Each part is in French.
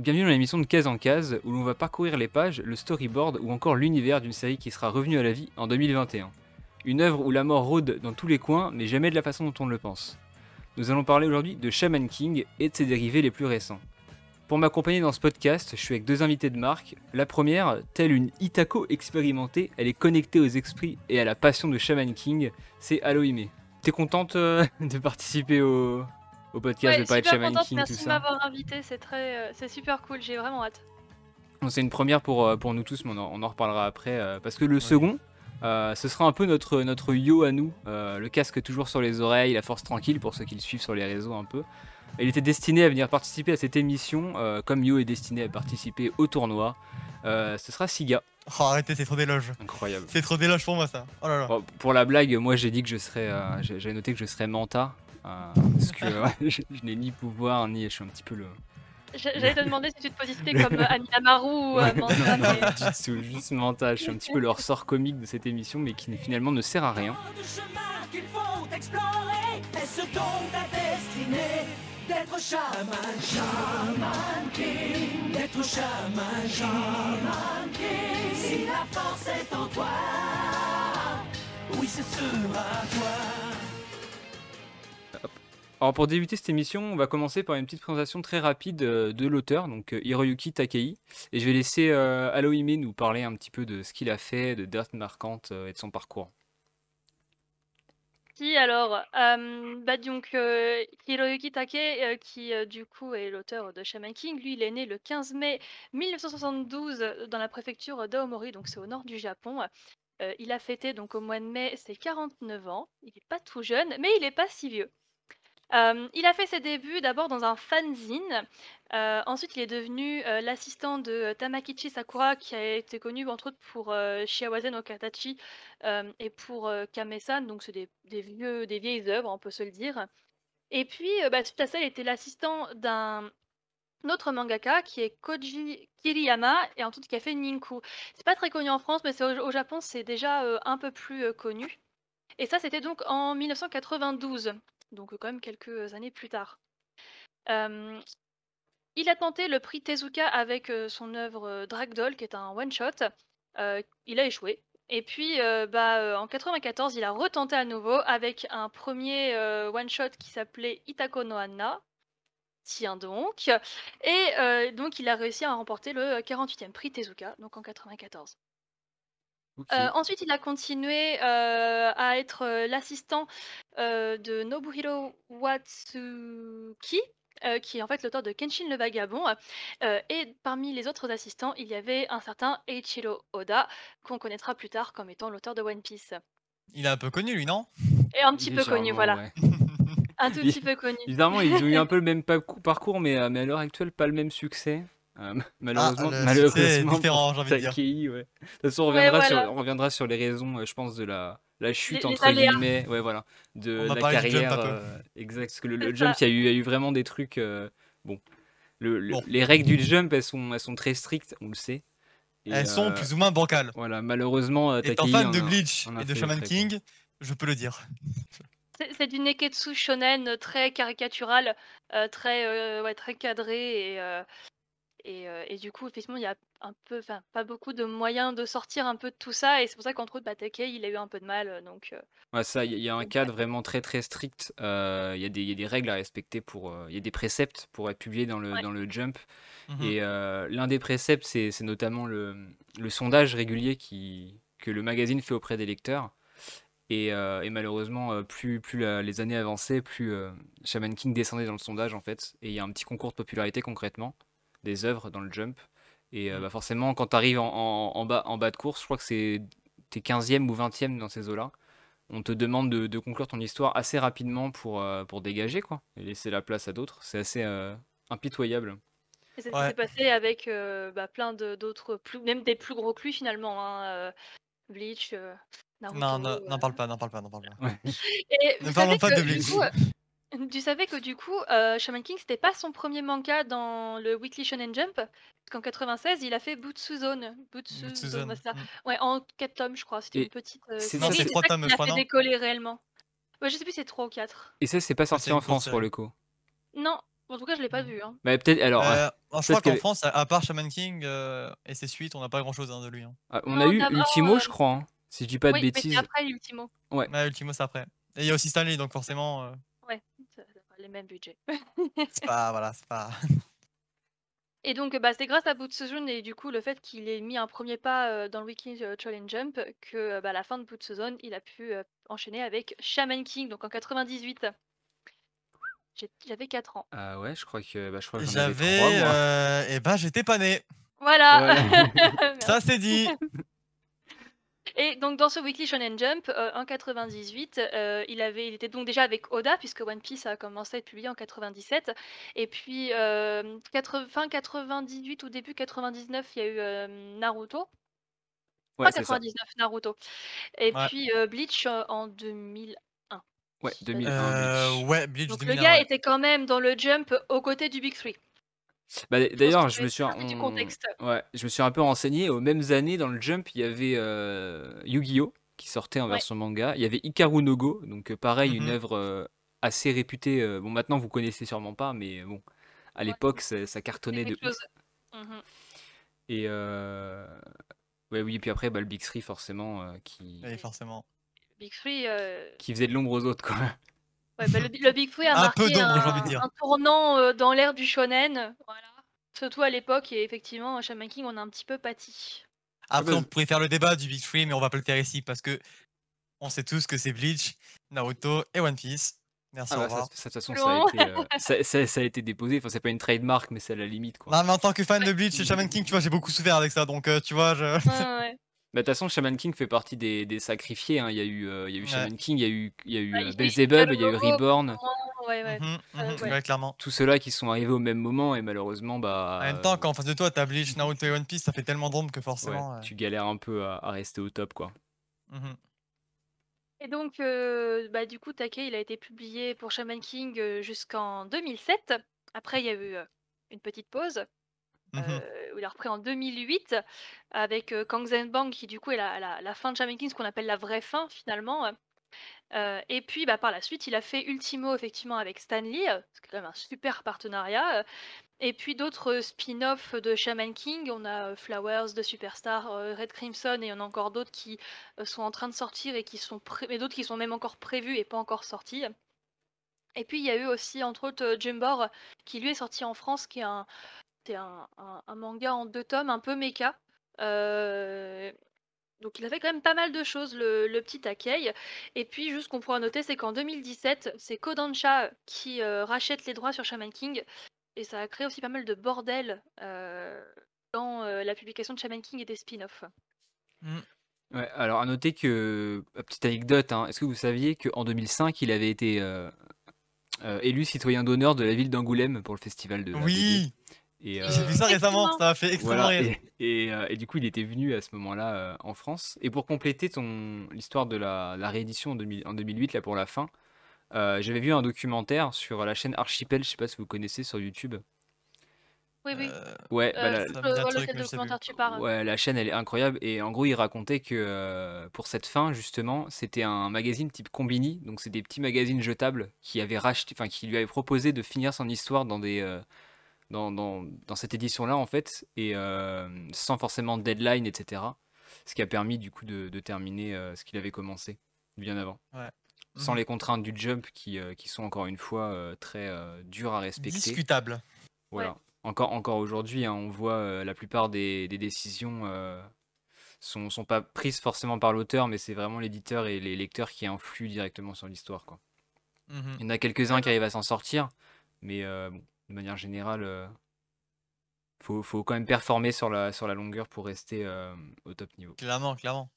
Bienvenue dans l'émission de case en case où l'on va parcourir les pages, le storyboard ou encore l'univers d'une série qui sera revenue à la vie en 2021. Une œuvre où la mort rôde dans tous les coins mais jamais de la façon dont on le pense. Nous allons parler aujourd'hui de Shaman King et de ses dérivés les plus récents. Pour m'accompagner dans ce podcast, je suis avec deux invités de marque. La première, telle une Itako expérimentée, elle est connectée aux esprits et à la passion de Shaman King, c'est Aloïmé. T'es contente euh, de participer au, au podcast Ouais, de parler de super Shaman contente, King, merci tout de ça m'avoir invité, c'est très, euh, c'est super cool, j'ai vraiment hâte. Bon, C'est une première pour, euh, pour nous tous, mais on en, on en reparlera après. euh, parce que le second, euh, ce sera un peu notre, notre yo à nous. euh, le casque toujours sur les oreilles, la force tranquille pour ceux qui le suivent sur les réseaux un peu. Il était destiné à venir participer à cette émission, euh, comme Yo est destiné à participer au tournoi. Euh, ce sera Siga. Oh, arrêtez, c'est trop d'éloges. Incroyable. C'est trop d'éloges pour moi ça. Oh là là. Bon, pour la blague, moi j'ai dit que je serais. euh, j'ai- J'avais noté que je serais Manta. Euh, parce que ouais, je, je n'ai ni pouvoir, ni. Je suis un petit peu le. J'a- J'allais te demander si tu te positionnais comme euh, Annie Amaru ou euh, Manta, non, non, mais- du tout, juste Manta. Je suis un petit peu le ressort comique de cette émission, mais qui finalement ne sert à rien. d'être chaman, chaman king, d'être chaman, chaman king. Si la force est en toi, oui, ce sera toi. Alors pour débuter cette émission, on va commencer par une petite présentation très rapide euh, de l'auteur, donc euh, Hiroyuki Takei. Et je vais laisser euh, Alohime nous parler un petit peu de ce qu'il a fait, de dates marquantes euh, et de son parcours. Si, alors, bah, donc, Hiroyuki Take, euh, qui du coup est l'auteur de Shaman King, lui, il est né le 15 mai 1972 euh, dans la préfecture d'Aomori, donc c'est au nord du Japon. Il a fêté donc au mois de mai ses 49 ans. Il n'est pas tout jeune, mais il n'est pas si vieux. Euh, il a fait ses débuts d'abord dans un fanzine. Euh, ensuite, il est devenu euh, l'assistant de Tamakichi Sakura, qui a été connu entre autres pour euh, Shiawase no Katachi euh, et pour Kame-san. Donc, c'est des, vieilles œuvres, on peut se le dire. Et puis, bah, suite à ça, il était l'assistant d'un autre mangaka qui est Koji Kiriyama et ensuite qui a fait Ninku. C'est pas très connu en France, mais au, Japon, c'est déjà un peu plus connu. Et ça, c'était donc en 1992, donc euh, quand même quelques années plus tard. Euh, il a tenté le prix Tezuka avec euh, son œuvre euh, Dragdoll, qui est un one-shot. Euh, il a échoué. Et puis, euh, bah, euh, en 94, il a retenté à nouveau avec un premier euh, one-shot qui s'appelait Itako no Anna. Tiens donc. Et euh, donc, il a réussi à remporter le 48e prix Tezuka, donc en 94. Ok. Euh, ensuite, il a continué euh, à être euh, l'assistant euh, de Nobuhiro Watsuki, euh, qui est en fait l'auteur de Kenshin le Vagabond. Euh, et parmi les autres assistants, il y avait un certain Eiichiro Oda, qu'on connaîtra plus tard comme étant l'auteur de One Piece. Il est un peu connu lui, non? Et un petit peu connu, voilà. ouais. Un tout petit peu connu. Bizarrement, ils ont eu un peu le même pa- parcours, mais, euh, mais à l'heure actuelle, pas le même succès. Euh, malheureusement, Ah, malheureusement différent, pour j'ai envie de dire. Takei, ouais. De toute façon, on Ouais, reviendra, voilà. sur, on reviendra sur les raisons, euh, je pense, de la, la chute, Les- entre guillemets, ouais, voilà, de On va la parler du jump carrière. un peu. euh, exact, parce que le, jump, il y, a eu- il y a eu vraiment des trucs. euh, bon, le, le- Bon. les règles du jump, elles sont, elles sont très strictes, on le sait. Et, Elles sont plus ou moins bancales. Voilà, malheureusement, euh, Étant Takei fan de Bleach en a et de Shaman. King, je peux le dire. C'est c'est du neketsu shonen très caricatural, euh, très, euh, ouais, très cadré et, euh, et, euh, et du coup effectivement il y a un peu, enfin pas beaucoup de moyens de sortir un peu de tout ça et c'est pour ça qu'entre autres bah, Takei, il a eu un peu de mal euh, donc euh, Ouais, ça, il y, a- y un cadre vraiment très très strict. euh, Il y, a des- il y a des règles à respecter pour. euh, Il y a des préceptes pour être publié dans le, Ouais. dans le jump. Mhm. Et euh, l'un des préceptes, c'est c'est notamment le, le sondage régulier qui, que le magazine fait auprès des lecteurs. Et, euh, et malheureusement, euh, plus, plus la- les années avançaient, plus euh, Shaman King descendait dans le sondage en fait. Et il y a un petit concours de popularité concrètement des œuvres dans le jump. Et euh, Mhm. bah, forcément, quand tu arrives en, en- en bas, en bas de course, je crois que c'est t'es 15e ou 20e dans ces eaux-là. On te demande de, de conclure ton histoire assez rapidement pour, euh, pour dégager quoi, et laisser la place à d'autres. C'est assez euh, impitoyable. et c'est ce qui Ouais. s'est passé avec euh, bah, plein de- d'autres plus même des plus gros que lui finalement hein, euh, Bleach euh, Naruto Non, non, euh. n'en parle pas, n'en parle pas, n'en parle pas. et Ne parlons pas que, de Bleach. Euh, tu savais que du coup euh, Shaman King c'était pas son premier manga dans le Weekly Shonen Jump parce qu'en 96 il a fait Butsu Zone Butsu Butsu Zone, Zone, ouais, c'est ça. mm. Ouais, en 4 tomes, je crois. C'était Et une petite euh, c'est- série. Non, c'est trois ça tomes, qui je crois, fait non décoller réellement. Ouais, je sais plus, si c'est 3 ou 4. Et ça, c'est pas sorti c'est en France pour le coup. Non, En tout cas, je l'ai pas Mm. vu. Hein. Bah, peut-être. Alors, Euh, ah, je peut-être crois qu'en que- France, à, part Shaman King euh, et ses suites, on n'a pas grand chose de lui. Hein. ah, on Non, a eu Ultimo, euh, je crois. hein, si je dis pas de oui, mais bêtises. c'est après Ultimo. Ouais, Ultimo, c'est après. Et il y a aussi Stanley, donc forcément, euh, Ouais, ça- ça a les mêmes budgets. c'est pas. Voilà, c'est pas. Et donc, bah, c'est grâce à Bootsuzun et du coup le fait qu'il ait mis un premier pas euh, dans le Weekly euh, Challenge Jump que euh, bah, à la fin de Bootsuzun, il a pu euh, enchaîner avec Shaman King, donc en 98. J'ai- J'avais 4 ans. Ah ouais, je crois que, bah, je crois J'avais. trois, moi. Euh, et ben, j'étais pas né. Voilà Voilà. Ça, c'est dit. Et donc dans ce Weekly Shonen Jump, euh, en 98, euh, il, avait, il était donc déjà avec Oda, puisque One Piece a commencé à être publié en 97. Et puis, euh, 80 fin 98 ou début 99, il y a eu euh, Naruto. Ouais, Pas c'est ça. 99, Naruto. Et Ouais. puis euh, Bleach euh, en 2001. Ouais, 2001. Euh, Bleach. ouais, Bleach Donc 2001. le gars ouais. était quand même dans le Jump aux côtés du Big Three. Bah, D'ailleurs, je me suis, du contexte. ouais, je me suis un peu renseigné. Aux mêmes années, dans le Jump, il y avait euh, Yu-Gi-Oh! qui sortait en Ouais. version manga. Il y avait Hikaru no Go, donc euh, pareil, une Mhm. œuvre euh, assez réputée. euh, bon, maintenant, vous connaissez sûrement pas, mais bon, à Ouais. l'époque, ça, ça cartonnait de. Mhm. Et euh, ouais, oui, et puis après, bah, le Big Three, forcément, qui, Oui, forcément. Big Three, qui faisait de l'ombre aux autres, quoi. Ouais, bah, le, le Big Three a Un marqué peu un, dire. un tournant euh, dans l'ère du shonen, voilà. Surtout à l'époque, et effectivement, Shaman King, on a un petit peu pâti. Après, bah, on pourrait faire le débat du Big Three, mais on va pas le faire ici parce que on sait tous que c'est Bleach, Naruto et One Piece. Merci, Ah au bah, ça, revoir. ça, de toute façon, ça a Long. été, euh, ça, ça- ça a été déposé. Enfin, c'est pas une trademark, mais c'est à la limite, quoi. Non, mais en tant que fan de Bleach et Shaman King, tu vois, j'ai beaucoup souffert avec ça, donc euh, tu vois, je. Ouais, ouais. Bah, de toute façon, Shaman King fait partie des, des sacrifiés. hein. Il y a eu, euh, il y a eu Ouais. Shaman King, il y a eu, il y a eu Ouais, euh, il y a eu Beelzebub, il y a eu Reborn. Ouais, ouais. Mhm, Euh, mhm, ouais. ouais, clairement. Tous ceux-là qui sont arrivés au même moment et malheureusement, bah. En même temps, euh, quand en face de toi, t'as Bleach, Naruto et One Piece, ça fait tellement d'ombre que ouais, forcément. euh, tu galères un peu à, à rester au top, quoi. mhm. Et donc, euh, bah, du coup, Take, il a été publié pour Shaman King euh, jusqu'en 2007. Après, il y a eu euh, une petite pause. Mhm. euh, il a repris en 2008 avec euh, Kangzen Bang qui du coup est la, fin de Shaman King, ce qu'on appelle la vraie fin finalement. Euh, et puis bah, par la suite il a fait Ultimo effectivement avec Stan Lee, euh, c'est quand même un super partenariat. Et puis d'autres spin-offs de Shaman King, on a Flowers de Superstar, Red Crimson et il y en a encore d'autres qui sont en train de sortir et qui sont d'autres qui sont même encore prévus et pas encore sortis. Et puis il y a eu aussi entre autres Jumbor qui lui est sorti en France, qui est un, c'est un, un- un manga en deux tomes, un peu méca. Euh, donc il a fait quand même pas mal de choses, le, le petit Takei. Et puis juste ce qu'on pourra noter, c'est qu'en 2017, c'est Kodansha qui euh, rachète les droits sur Shaman King. Et ça a créé aussi pas mal de bordel euh, dans euh, la publication de Shaman King et des spin-offs. Ouais, alors à noter que, petite anecdote, hein, est-ce que vous saviez qu'en 2005, il avait été euh, euh, élu citoyen d'honneur de la ville d'Angoulême pour le festival de la BD Oui, Et, Euh, j'ai vu ça récemment, ça m'a fait extrêmement Voilà, rire. et, et, euh, et du coup, il était venu à ce moment-là euh, en France. Et pour compléter ton l'histoire de la, la réédition en, 2000 en 2008, là pour la fin, euh, j'avais vu un documentaire sur la chaîne Archipel, je sais pas si vous connaissez sur YouTube. Oui, oui. Ouais, bah, la, truc, documentaire tu parles. ouais, la chaîne elle est incroyable. Et en gros, il racontait que euh, pour cette fin, justement, c'était un magazine type Combini, donc c'est des petits magazines jetables qui avaient racheté, enfin qui lui avaient proposé de finir son histoire dans des euh, dans, dans, dans cette édition-là en fait, et euh, sans forcément de deadline, etc. Ce qui a permis du coup de, de terminer euh, ce qu'il avait commencé bien avant. Sans Mhm. les contraintes du jump qui, euh, qui sont encore une fois euh, très euh, dures à respecter. Discutable. Voilà. Encore, encore aujourd'hui, hein, on voit euh, la plupart des, des décisions euh, sont, sont pas prises forcément par l'auteur, mais c'est vraiment l'éditeur et les lecteurs qui influent directement sur l'histoire. quoi. Mhm. Il y en a quelques-uns qui arrivent à s'en sortir, mais euh, bon, de manière générale, euh, faut, faut quand même performer sur la, sur la longueur pour rester euh, au top niveau. Clairement, clairement.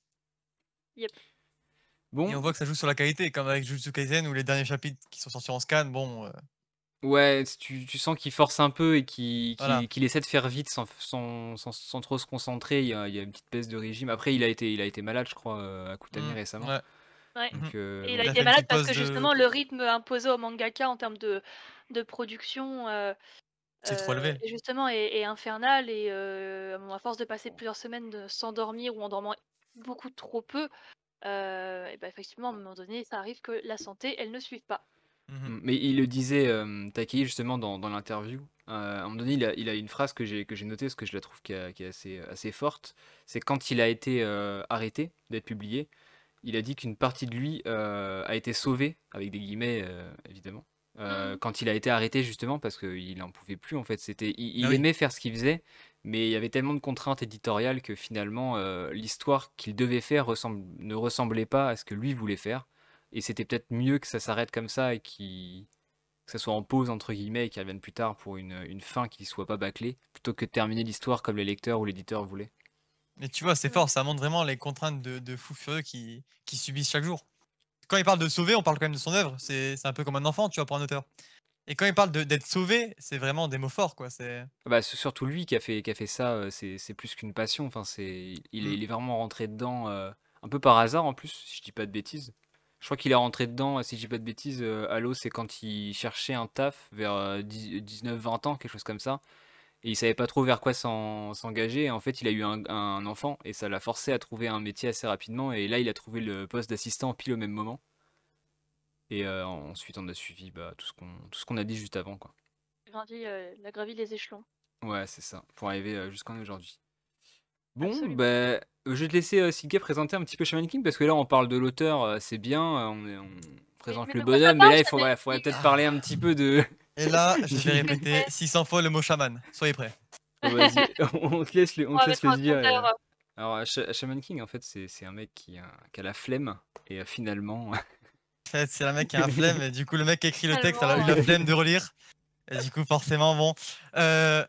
Bon, Et on voit que ça joue sur la qualité, comme avec Jujutsu Kaisen ou les derniers chapitres qui sont sortis en scan. Bon, euh, ouais, tu, tu sens qu'il force un peu et qu'il Voilà. qu'il essaie de faire vite sans, sans, sans, sans trop se concentrer. Il y, a, il y a une petite baisse de régime. Après, il a été, il a été malade, je crois, euh, à Koutami mm, récemment. ouais. Ouais. Donc, euh, Et il a Il a été malade parce que de- justement le rythme imposé au mangaka en termes de, de production euh, C'est trop euh, élevé. justement est, infernal et euh, à force de passer plusieurs semaines de- sans dormir ou en dormant beaucoup trop peu, euh, et ben effectivement à un moment donné ça arrive que la santé elle ne suive pas. Mhm. Mais il le disait, euh, Takei, justement, dans, dans l'interview. Euh, à un moment donné, il a, il a une phrase que j'ai que j'ai notée, parce que je la trouve qui, a- qui est assez, assez forte. C'est quand il a été euh, arrêté d'être publié, il a dit qu'une partie de lui euh, a été sauvée, avec des guillemets, euh, évidemment. Euh, Mhm. quand il a été arrêté justement parce qu'il n'en pouvait plus en fait c'était il, il Ah oui. aimait faire ce qu'il faisait mais il y avait tellement de contraintes éditoriales que finalement euh, l'histoire qu'il devait faire ressemble, ne ressemblait pas à ce que lui voulait faire et c'était peut-être mieux que ça s'arrête comme ça et qu'il que ça soit en pause entre guillemets et qu'il revienne plus tard pour une, une fin qui soit pas bâclée plutôt que de terminer l'histoire comme les lecteurs ou l'éditeur voulaient. Mais tu vois, c'est Mm. fort, ça montre vraiment les contraintes de, de fous furieux qui, qui subissent chaque jour. Quand il parle de sauver, on parle quand même de son œuvre. C'est un peu comme un enfant, tu vois, pour un auteur. Et quand il parle d'être sauvé, c'est vraiment des mots forts, quoi. C'est Ah Bah, c'est surtout lui qui a fait, qui a fait ça, euh, c'est plus qu'une passion. Enfin, c'est, il, est, Mm. il est vraiment rentré dedans euh, un peu par hasard en plus, si je dis pas de bêtises. Je crois qu'il est rentré dedans, euh, si je dis pas de bêtises, euh, Halo, c'est quand il cherchait un taf vers euh, 19-20 ans, quelque chose comme ça. Et il savait pas trop vers quoi s'en- s'engager. Et En fait, il a eu un, un enfant et ça l'a forcé à trouver un métier assez rapidement. Et là, il a trouvé le poste d'assistant pile au même moment. Et euh, ensuite, on a suivi bah, tout ce qu'on a dit juste avant, quoi. Gravi, euh, il a gravi les échelons. Ouais, c'est ça, pour arriver euh, jusqu'en aujourd'hui. Bon, Absolument. bah, euh, je vais te laisser euh, Silke présenter un petit peu Shaman King parce que là on parle de l'auteur, c'est bien, on, est- on présente mais le bonhomme, mais là il faudrait peut-être parler un petit peu de. Et là, je vais répéter 600 fois le mot chaman. Soyez prêts. Oh, Vas-y, on te laisse le, on On te va laisse mettre le un dire. compteur, euh, Alors, Sha- Shaman King, en fait, c'est un mec qui, a- qui a la flemme et finalement. En fait, c'est le mec qui a un flemme, et du coup, le mec qui a écrit le texte, elle a eu Tellement. la flemme de relire. Et du coup, forcément, bon. Euh...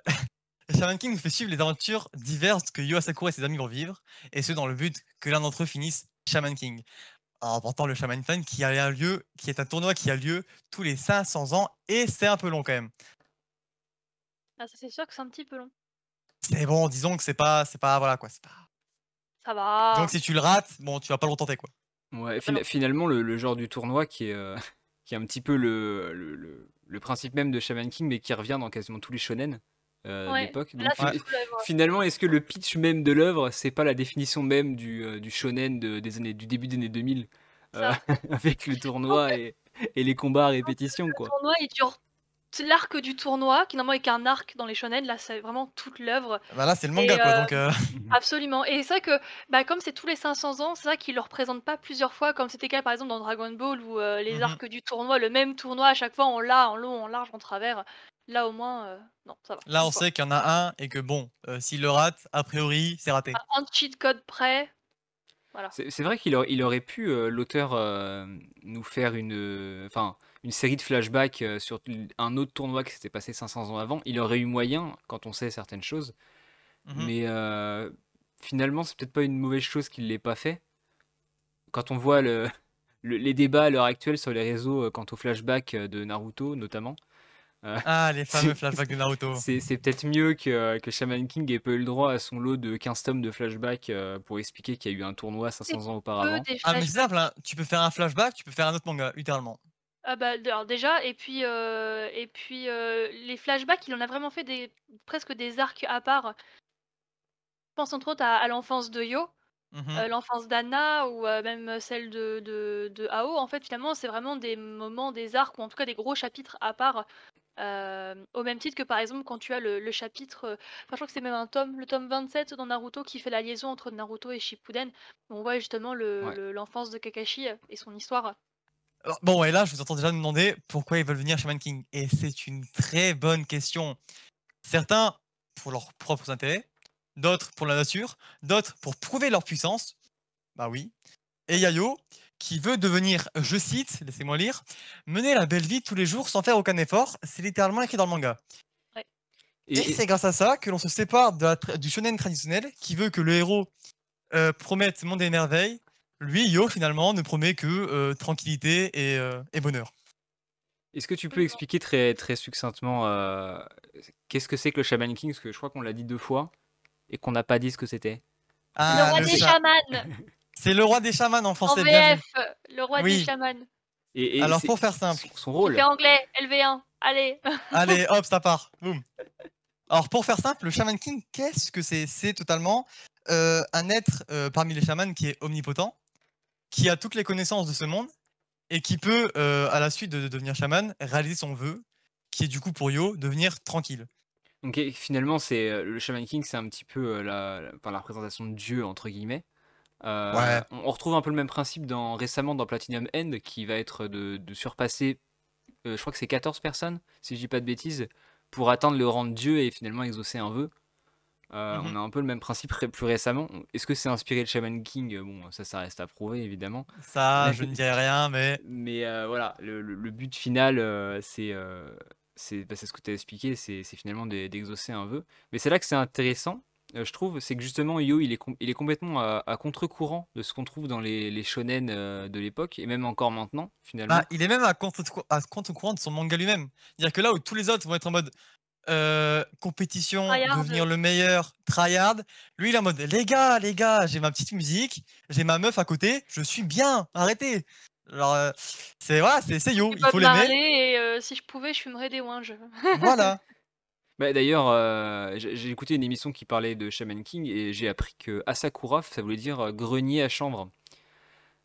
Shaman King nous fait suivre les aventures diverses que Yo Asakura et ses amis vont vivre, et ce dans le but que l'un d'entre eux finisse Shaman King. En remportant le Shaman Fan qui a lieu, qui est un tournoi qui a lieu tous les 500 ans, et c'est un peu long quand même. Ah, ça c'est sûr que c'est un petit peu long. C'est bon, disons que c'est pas, c'est pas, voilà quoi, c'est pas. Ça va. Donc si tu le rates, bon, tu vas pas le tenter quoi. Ouais, finalement, le, le genre du tournoi qui est, euh, qui est un petit peu le, le, le- le principe même de Shaman King, mais qui revient dans quasiment tous les shonen euh, Ouais, l'époque. Finalement, est-ce que le pitch même de l'œuvre, c'est pas la définition même du, euh, du shonen de- des années, du début des années 2000 euh, Ça. avec le tournoi et, et les combats à répétition, Le quoi. tournoi, il dure l'arc du tournoi, qui normalement est qu'un arc dans les shonen. Là, c'est vraiment toute l'œuvre. Bah là, c'est le manga Et, quoi, euh, donc. euh, Absolument. Et c'est vrai que, bah, comme c'est tous les 500 ans, c'est vrai qu'ils le représentent pas plusieurs fois, comme c'était le cas par exemple dans Dragon Ball, où euh, les Mhm. arcs du tournoi, le même tournoi, à chaque fois on l'a en long, en large, en travers. Là au moins, euh, non, ça va. Là, on sait qu'il y en a un et que bon, euh, s'il le rate, a priori, c'est raté. Un- Un cheat code près. Voilà. C'est vrai qu'il aurait, il aurait pu, euh, l'auteur, euh, nous faire une, euh, enfin, une série de flashbacks euh, sur un autre tournoi qui s'était passé 500 ans avant. Il aurait eu moyen, quand on sait certaines choses. Mhm. Mais euh, finalement, c'est peut-être pas une mauvaise chose qu'il l'ait pas fait. Quand on voit le, le- les débats à l'heure actuelle sur les réseaux euh, quant au flashback euh, de Naruto, notamment, Ah, les fameux flashbacks de Naruto. c'est c'est peut-être mieux que, que Shaman King ait pas eu le droit à son lot de 15 tomes de flashback euh, pour expliquer qu'il y a eu un tournoi 500 ans auparavant. Ah, mais flashbacks. c'est simple, hein. tu peux faire un flashback, tu peux faire un autre manga, littéralement. Ah bah, alors déjà, et puis, euh, et puis euh, les flashbacks, il en a vraiment fait des, presque des arcs à part. Je pense entre autres à, à l'enfance de Yo, Mhm. euh, l'enfance d'Anna ou euh, même celle de, de, de Ao. En fait, finalement, c'est vraiment des moments, des arcs ou en tout cas des gros chapitres à part. Euh, au même titre que par exemple quand tu as le, le chapitre, euh, enfin je crois que c'est même un tome, le tome 27 dans Naruto qui fait la liaison entre Naruto et Shippuden. On voit justement le- Ouais. le- l'enfance de Kakashi et son histoire. Alors, Bon, et là, je vous entends déjà me demander pourquoi ils veulent venir Shaman King. Et c'est une très bonne question. Certains pour leurs propres intérêts, d'autres pour la nature, d'autres pour prouver leur puissance. Bah oui. Et Yayo, qui veut devenir, je cite, laissez-moi lire, mener la belle vie tous les jours sans faire aucun effort. C'est littéralement écrit dans le manga. Et, Et- c'est grâce à ça que l'on se sépare de la tra- du shonen traditionnel qui veut que le héros euh, promette monde et merveilles. Lui, Yo, finalement, ne promet que euh, tranquillité et, euh, et bonheur. Est-ce que tu peux expliquer très, très succinctement euh, qu'est-ce que c'est que le Shaman King? Parce que je crois qu'on l'a dit deux fois et qu'on n'a pas dit ce que c'était. Ah, le roi le des cha- chamans C'est le roi des chamans en En français. bien. VF, le roi Oui. des chamans. Et, et Alors, pour faire simple, son, rôle. fait anglais, LV1, allez allez, hop, ça part. Boum. Alors, pour faire simple, le Shaman King, qu'est-ce que c'est? C'est totalement euh, un être euh, parmi les chamans qui est omnipotent, qui a toutes les connaissances de ce monde et qui peut, euh, à la suite de, de devenir chaman, réaliser son vœu, qui est du coup pour Yo devenir tranquille. Donc finalement, c'est le Shaman King, c'est un petit peu euh, la, la, enfin, la représentation de Dieu entre guillemets. Euh, Ouais. on, retrouve un peu le même principe dans, récemment dans Platinum End, qui va être de, de surpasser, euh, je crois que c'est 14 personnes, si je dis pas de bêtises, pour atteindre le rang de Dieu et finalement exaucer un vœu. Euh, Mhm. On a un peu le même principe ré- plus récemment. Est-ce que c'est inspiré de Shaman King? Bon, ça, ça reste à prouver évidemment. Ça, je ne dirais rien, mais Mais voilà, le, le- le but final, c'est c'est bah, c'est ce que tu as expliqué, c'est finalement d'e- d'exaucer un vœu. Mais c'est là que c'est intéressant, euh, je trouve, c'est que justement Yo, il est, com- il est complètement à, à contre-courant de ce qu'on trouve dans les, les shonen euh, de l'époque, et même encore maintenant, finalement. bah, il est même à contre- à contre-courant de son manga lui-même. C'est-à-dire que là où tous les autres vont être en mode euh, compétition, Tryhard. devenir le meilleur, tryhard, lui il est en mode les gars, les gars, j'ai ma petite musique, j'ai ma meuf à côté, je suis bien, arrêtez. Alors, euh, c'est voilà, c'est Yo, il faut l'aimer. Et euh, si je pouvais, je fumerais des winges. Voilà. Bah, D'ailleurs, euh, j'ai j'ai écouté une émission qui parlait de Shaman King, et j'ai appris que Asakura, ça voulait dire euh, grenier à chambre.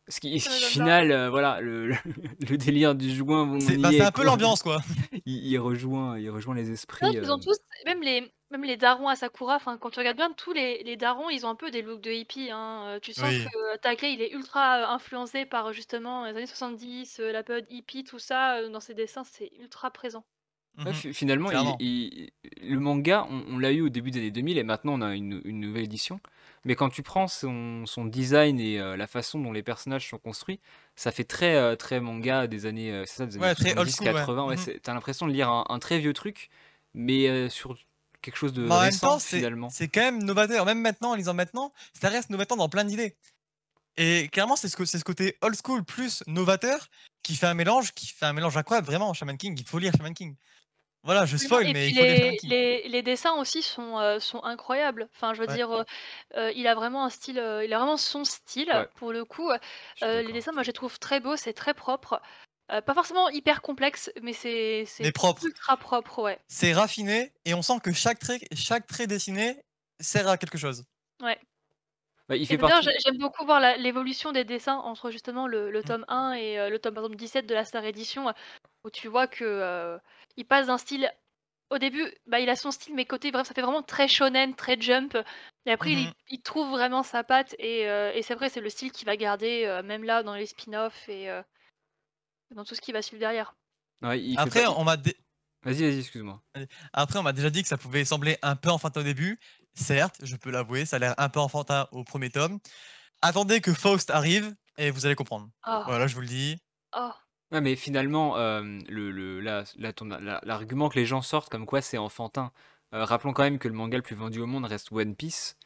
Ce qui, ce qui, final, euh, voilà, le, le, le délire du joint, bon, C'est on bah, y c'est est, un peu quoi. l'ambiance quoi. il, il rejoint, il rejoint les esprits. ont euh, tous, même les, même les darons à Sakura, enfin, quand tu regardes bien, tous les, les darons, ils ont un peu des looks de hippie. Hein. euh, Tu sens Oui. que Takei, il est ultra euh, influencé par justement les années 70, euh, la période hippie, tout ça. euh, Dans ses dessins, c'est ultra présent. Ouais, Mhm. fi- finalement, il- clairement. il- le manga, on, on l'a eu au début des années 2000 et maintenant on a une, une nouvelle édition. Mais quand tu prends son, son design et euh, la façon dont les personnages sont construits, ça fait très, euh, très manga des années, euh, c'est ça, des années Ouais, très old 70, school, ouais. 80. Ouais, Mhm. c'est- T'as l'impression de lire un, un très vieux truc, mais euh, sur quelque chose de Mais en même récent temps, c'est finalement. c'est quand même novateur. Même maintenant, en lisant maintenant, ça reste novateur dans plein d'idées. Et clairement, c'est ce, que- c'est ce côté old school plus novateur qui fait un mélange, qui fait un mélange incroyable. Vraiment, Shaman King, il faut lire Shaman King. Voilà, je spoil, Et mais puis il faut les, les, les dessins aussi sont, euh, sont incroyables. Enfin, je veux Ouais. dire, euh, euh, il a vraiment un style, il a vraiment son style Ouais. pour le coup. Les dessins, moi, je les trouve très beaux, c'est très propre. Pas forcément hyper complexe, mais c'est Mais c'est propre. ultra propre, ouais. C'est raffiné et on sent que chaque trait, chaque trait dessiné sert à quelque chose. Ouais. Bah, il Et fait d'ailleurs, partie. j'ai- j'aime beaucoup voir la- l'évolution des dessins entre justement le, le tome 1 et euh, le tome par exemple 17 de la Star Edition, euh, où tu vois que euh, il passe d'un style. Au début, bah, il a son style, mais côté, bref, ça fait vraiment très shonen, très jump. Et après, il, Mhm. il trouve vraiment sa patte. Et, euh, et c'est vrai, c'est le style qu'il va garder, euh, même là, dans les spin-offs et euh, dans tout ce qui va suivre derrière. Ouais, il fait Après, pas- on m'a dé- Vas-y, vas-y, excuse-moi. Après, on m'a déjà dit que ça pouvait sembler un peu enfantin au début. Certes, je peux l'avouer, ça a l'air un peu enfantin au premier tome. Attendez que Faust arrive et vous allez comprendre. Oh, Voilà, je vous le dis. oh. Ouais, mais finalement, euh, le, le, la- l'argument que les gens sortent comme quoi c'est enfantin, euh, rappelons quand même que le manga le plus vendu au monde reste One Piece,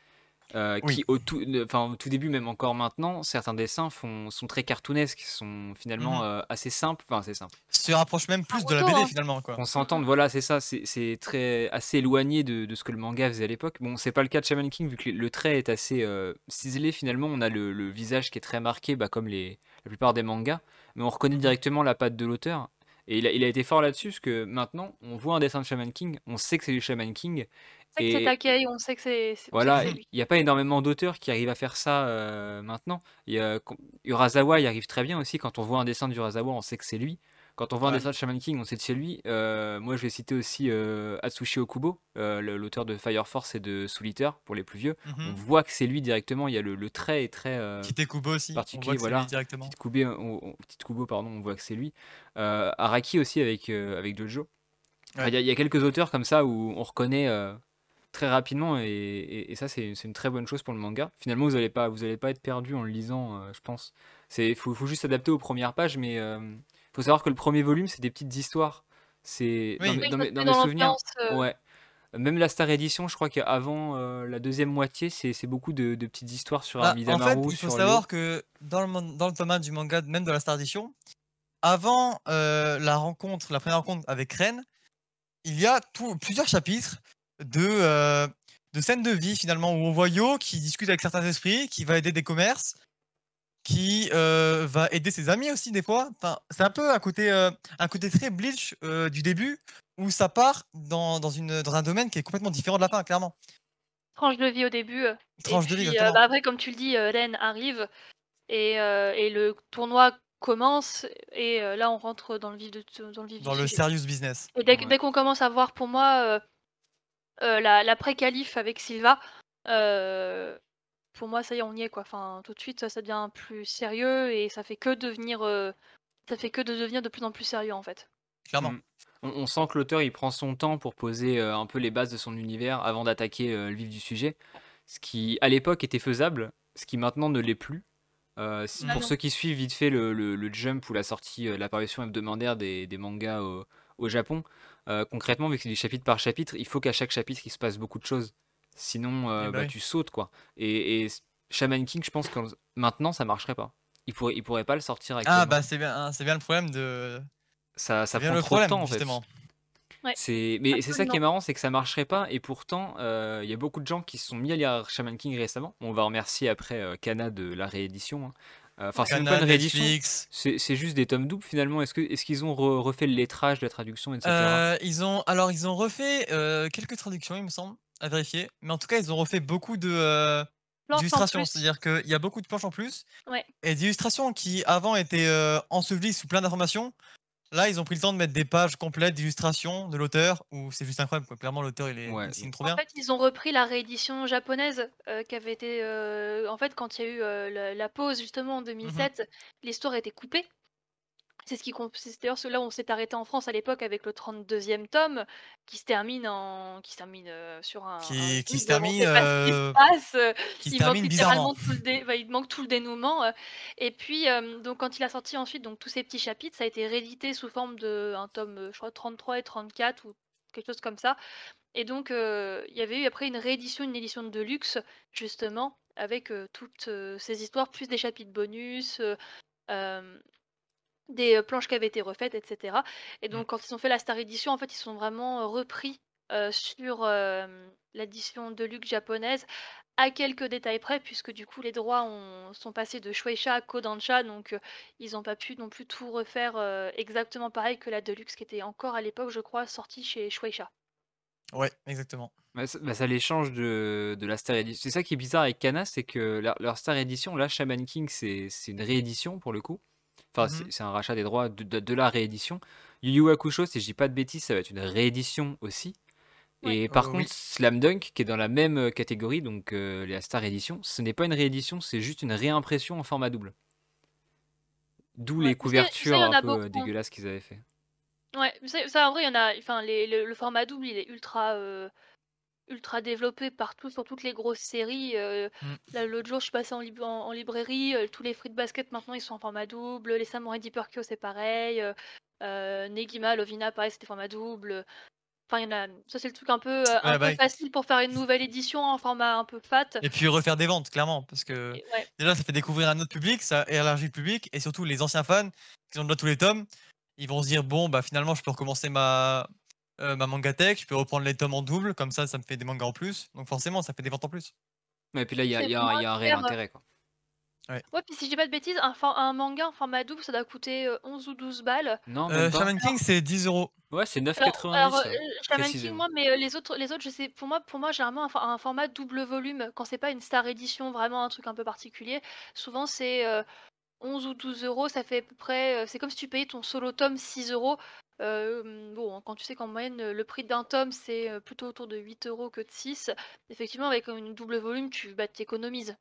euh, Oui. qui au tout, ne- enfin, au tout début, même encore maintenant, certains dessins font, sont très cartoonesques, sont finalement Mhm. euh, assez simples, enfin assez simples. Se rapproche même plus de la BD hein. finalement. Quoi. On s'entende, voilà, c'est ça, c'est très assez éloigné de, de ce que le manga faisait à l'époque. Bon, c'est pas le cas de Shaman King vu que le, le trait est assez euh, ciselé finalement. On a le, le visage qui est très marqué, bah, comme les, la plupart des mangas, mais on reconnaît directement la patte de l'auteur. Et il a, il a été fort là-dessus, parce que maintenant, on voit un dessin de Shaman King, on sait que c'est du Shaman King. On sait que c'est Et Takei, on sait que c'est. c'est- on sait voilà, c'est il lui. n'y a pas énormément d'auteurs qui arrivent à faire ça euh, maintenant. Il y a, Urasawa y arrive très bien aussi. Quand on voit un dessin d'Urasawa, on sait que c'est lui. Quand on voit un Ouais. dessin de Shaman King, on sait que c'est lui. Euh, moi, je vais citer aussi euh, Atsushi Okubo, euh, le- l'auteur de Fire Force et de Solitaire, pour les plus vieux. On Mhm. voit que c'est lui directement. Il y a le, le trait est très euh, Petit Kubo aussi, on voit particulier, que c'est lui voilà. directement. Petite Kubo, on, on- Petite Kubo, pardon, on voit que c'est lui. Euh, Araki aussi avec, euh, avec. Enfin, Ouais. Il y, a- il y a quelques auteurs comme ça où on reconnaît euh, très rapidement et, et- et ça c'est une très bonne chose pour le manga. Finalement vous n'allez pas vous allez pas être perdu en le lisant, euh, je pense. C'est faut, faut juste s'adapter aux premières pages, mais euh, faut savoir que le premier volume c'est des petites histoires. C'est dans, Oui. dans mes souvenirs. euh, Ouais. Même la Star Edition, je crois qu'avant euh, la deuxième moitié, c'est c'est beaucoup de, de petites histoires sur Bah, en fait, Amidamaru, il faut savoir que dans le, dans le tome 1 du manga, même de la Star Edition, avant euh, la rencontre, la première rencontre avec Ren, il y a tout, plusieurs chapitres de, euh, de scènes de vie finalement où on voit Yo qui discute avec certains esprits, qui va aider des commerces, qui euh, va aider ses amis aussi des fois. Enfin, c'est un peu un côté, euh, un côté très Bleach du début où ça part dans, dans, une, dans un domaine qui est complètement différent de la fin, clairement. tranche de vie au début. Tranche et de vie, puis, bah, après, comme tu le dis, Ren arrive et, et le tournoi commence et euh, là on rentre dans le vif, de, dans le, vif Dans du le sujet. serious business. Et dès, Ouais. dès qu'on commence à voir pour moi euh, la, la pré-qualif avec Silva, euh, pour moi ça y est on y est quoi. Enfin tout de suite ça, ça devient plus sérieux et ça fait que devenir euh, ça fait que de devenir de plus en plus sérieux en fait. Clairement. Mm. On, on sent que l'auteur il prend son temps pour poser euh, un peu les bases de son univers avant d'attaquer euh, le vif du sujet. Ce qui à l'époque était faisable, ce qui maintenant ne l'est plus. Euh, si- Ah pour non. ceux qui suivent vite fait le, le- le jump ou la sortie, euh, l'apparition hebdomadaire des, des mangas au, au Japon, euh, concrètement, vu que c'est du chapitre par chapitre, il faut qu'à chaque chapitre il se passe beaucoup de choses. Sinon, euh, Eh bah bah, oui. tu sautes quoi. Et, et Shaman King, je pense que maintenant ça marcherait pas. Il pourrait, il pourrait pas le sortir Ah actuellement. bah c'est bien, hein, c'est bien le problème de. ça, prend le trop de temps en fait. justement. Ouais, C'est, mais c'est ça qui est marrant, c'est que ça marcherait pas, et pourtant, euh, il y a beaucoup de gens qui se sont mis à lire Shaman King récemment. On va remercier après euh, Kana de la réédition. hein. Euh, Enfin, c'est même pas une réédition, c'est juste des tomes doubles finalement. Est-ce que, est-ce qu'ils ont re- refait le lettrage, la traduction, etc. Euh, ils ont alors ils ont refait euh, quelques traductions, il me semble, à vérifier. Mais en tout cas, ils ont refait beaucoup de euh, d'illustrations, c'est-à-dire qu'il y a beaucoup de planches en plus Ouais. et d'illustrations qui avant étaient euh, ensevelies sous plein d'informations. Là, ils ont pris le temps de mettre des pages complètes d'illustrations de l'auteur, où c'est juste incroyable. quoi. Clairement, l'auteur il est Ouais. il dessine trop En bien. fait, ils ont repris la réédition japonaise euh, qui avait été. euh, en fait, quand il y a eu euh, la, la pause justement en Mmh 2007, l'histoire a été coupée. C'est ce qui c'est d'ailleurs là où on s'est arrêté en France à l'époque avec le 32e tome qui se termine en qui se termine euh, sur un, un Qui, qui se termine, qui se euh, passe. euh, qui se il manque termine littéralement tout le dé- bah, il manque tout le dénouement. euh, Et puis, euh, donc, quand il a sorti ensuite donc, tous ces petits chapitres, ça a été réédité sous forme de un tome, euh, je crois, 33 et 34 ou quelque chose comme ça. Et donc, il y avait eu après une réédition, une édition de luxe, justement, avec toutes ces histoires, plus des chapitres bonus, des planches qui avaient été refaites, etc. Et Mmh. donc, quand ils ont fait la Star Edition, en fait, ils sont vraiment repris euh, sur euh, l'édition de luxe japonaise à quelques détails près, puisque du coup les droits ont- sont passés de Shueisha à Kodansha, donc euh, ils n'ont pas pu non plus tout refaire euh, exactement pareil que la Deluxe qui était encore à l'époque, je crois, sortie chez Shueisha. Ouais, exactement. Bah, ça, bah, ça les change de, de la Star Edition. C'est ça qui est bizarre avec Kana, c'est que leur, leur Star Edition, là, Shaman King, c'est c'est une réédition pour le coup. Enfin, Mhm. c'est c'est un rachat des droits de, de- de la réédition. Yu Yu Hakusho, si je dis pas de bêtises, ça va être une réédition aussi. Et par contre, oui. Slam Dunk, qui est dans la même euh, catégorie, donc euh, la Star Edition, ce n'est pas une réédition, c'est juste une réimpression en format double. D'où Ouais, les mais ça, ça, couvertures un peu beaucoup. euh, hein. dégueulasses qu'ils avaient fait. Ouais, ça, ça, en vrai, il y en a. Enfin, les- le, le format double, il est ultra, euh, ultra développé partout sur toutes les grosses séries. euh, Mm. là, l'autre jour, je suis passée en, lib- en- en librairie. euh, tous les fruits de basket maintenant, ils sont en format double. Les Samurai Deeper Kyo, c'est pareil. euh, Negima, Lovina, pareil, c'était format double. Enfin, y en a. Ça, c'est le truc un peu, un Ouais, peu bah facile pour faire une nouvelle édition en format un peu fat. Et puis refaire des ventes, clairement, parce que Et ouais. déjà ça fait découvrir un autre public, ça élargit le public, et surtout les anciens fans qui ont déjà tous les tomes, ils vont se dire bon bah finalement je peux recommencer ma euh, ma manga tech, je peux reprendre les tomes en double, comme ça ça me fait des mangas en plus, donc forcément ça fait des ventes en plus. Et puis là, il y a, y un- il y a un réel intérêt. Quoi. Ouais, puis si je dis pas de bêtises, un, for- un manga en format double, ça doit coûter euh, 11 ou 12 balles. Non, Euh, même pas. Shaman King c'est 10 euros. Ouais, c'est Alors, 9,90. alors, euh, ouais, Shaman King, précisément. moi, mais euh, les autres, les autres, je sais, pour moi, pour moi, généralement, un, for- un format double volume, quand c'est pas une star édition, vraiment un truc un peu particulier, souvent c'est euh, 11 ou 12 euros, ça fait à peu près, euh, c'est comme si tu payais ton solo tome 6 euros. Euh, bon, quand tu sais qu'en moyenne, euh, le prix d'un tome, c'est euh, plutôt autour de 8 euros que de 6, effectivement, avec une double volume, tu bah, t'économises.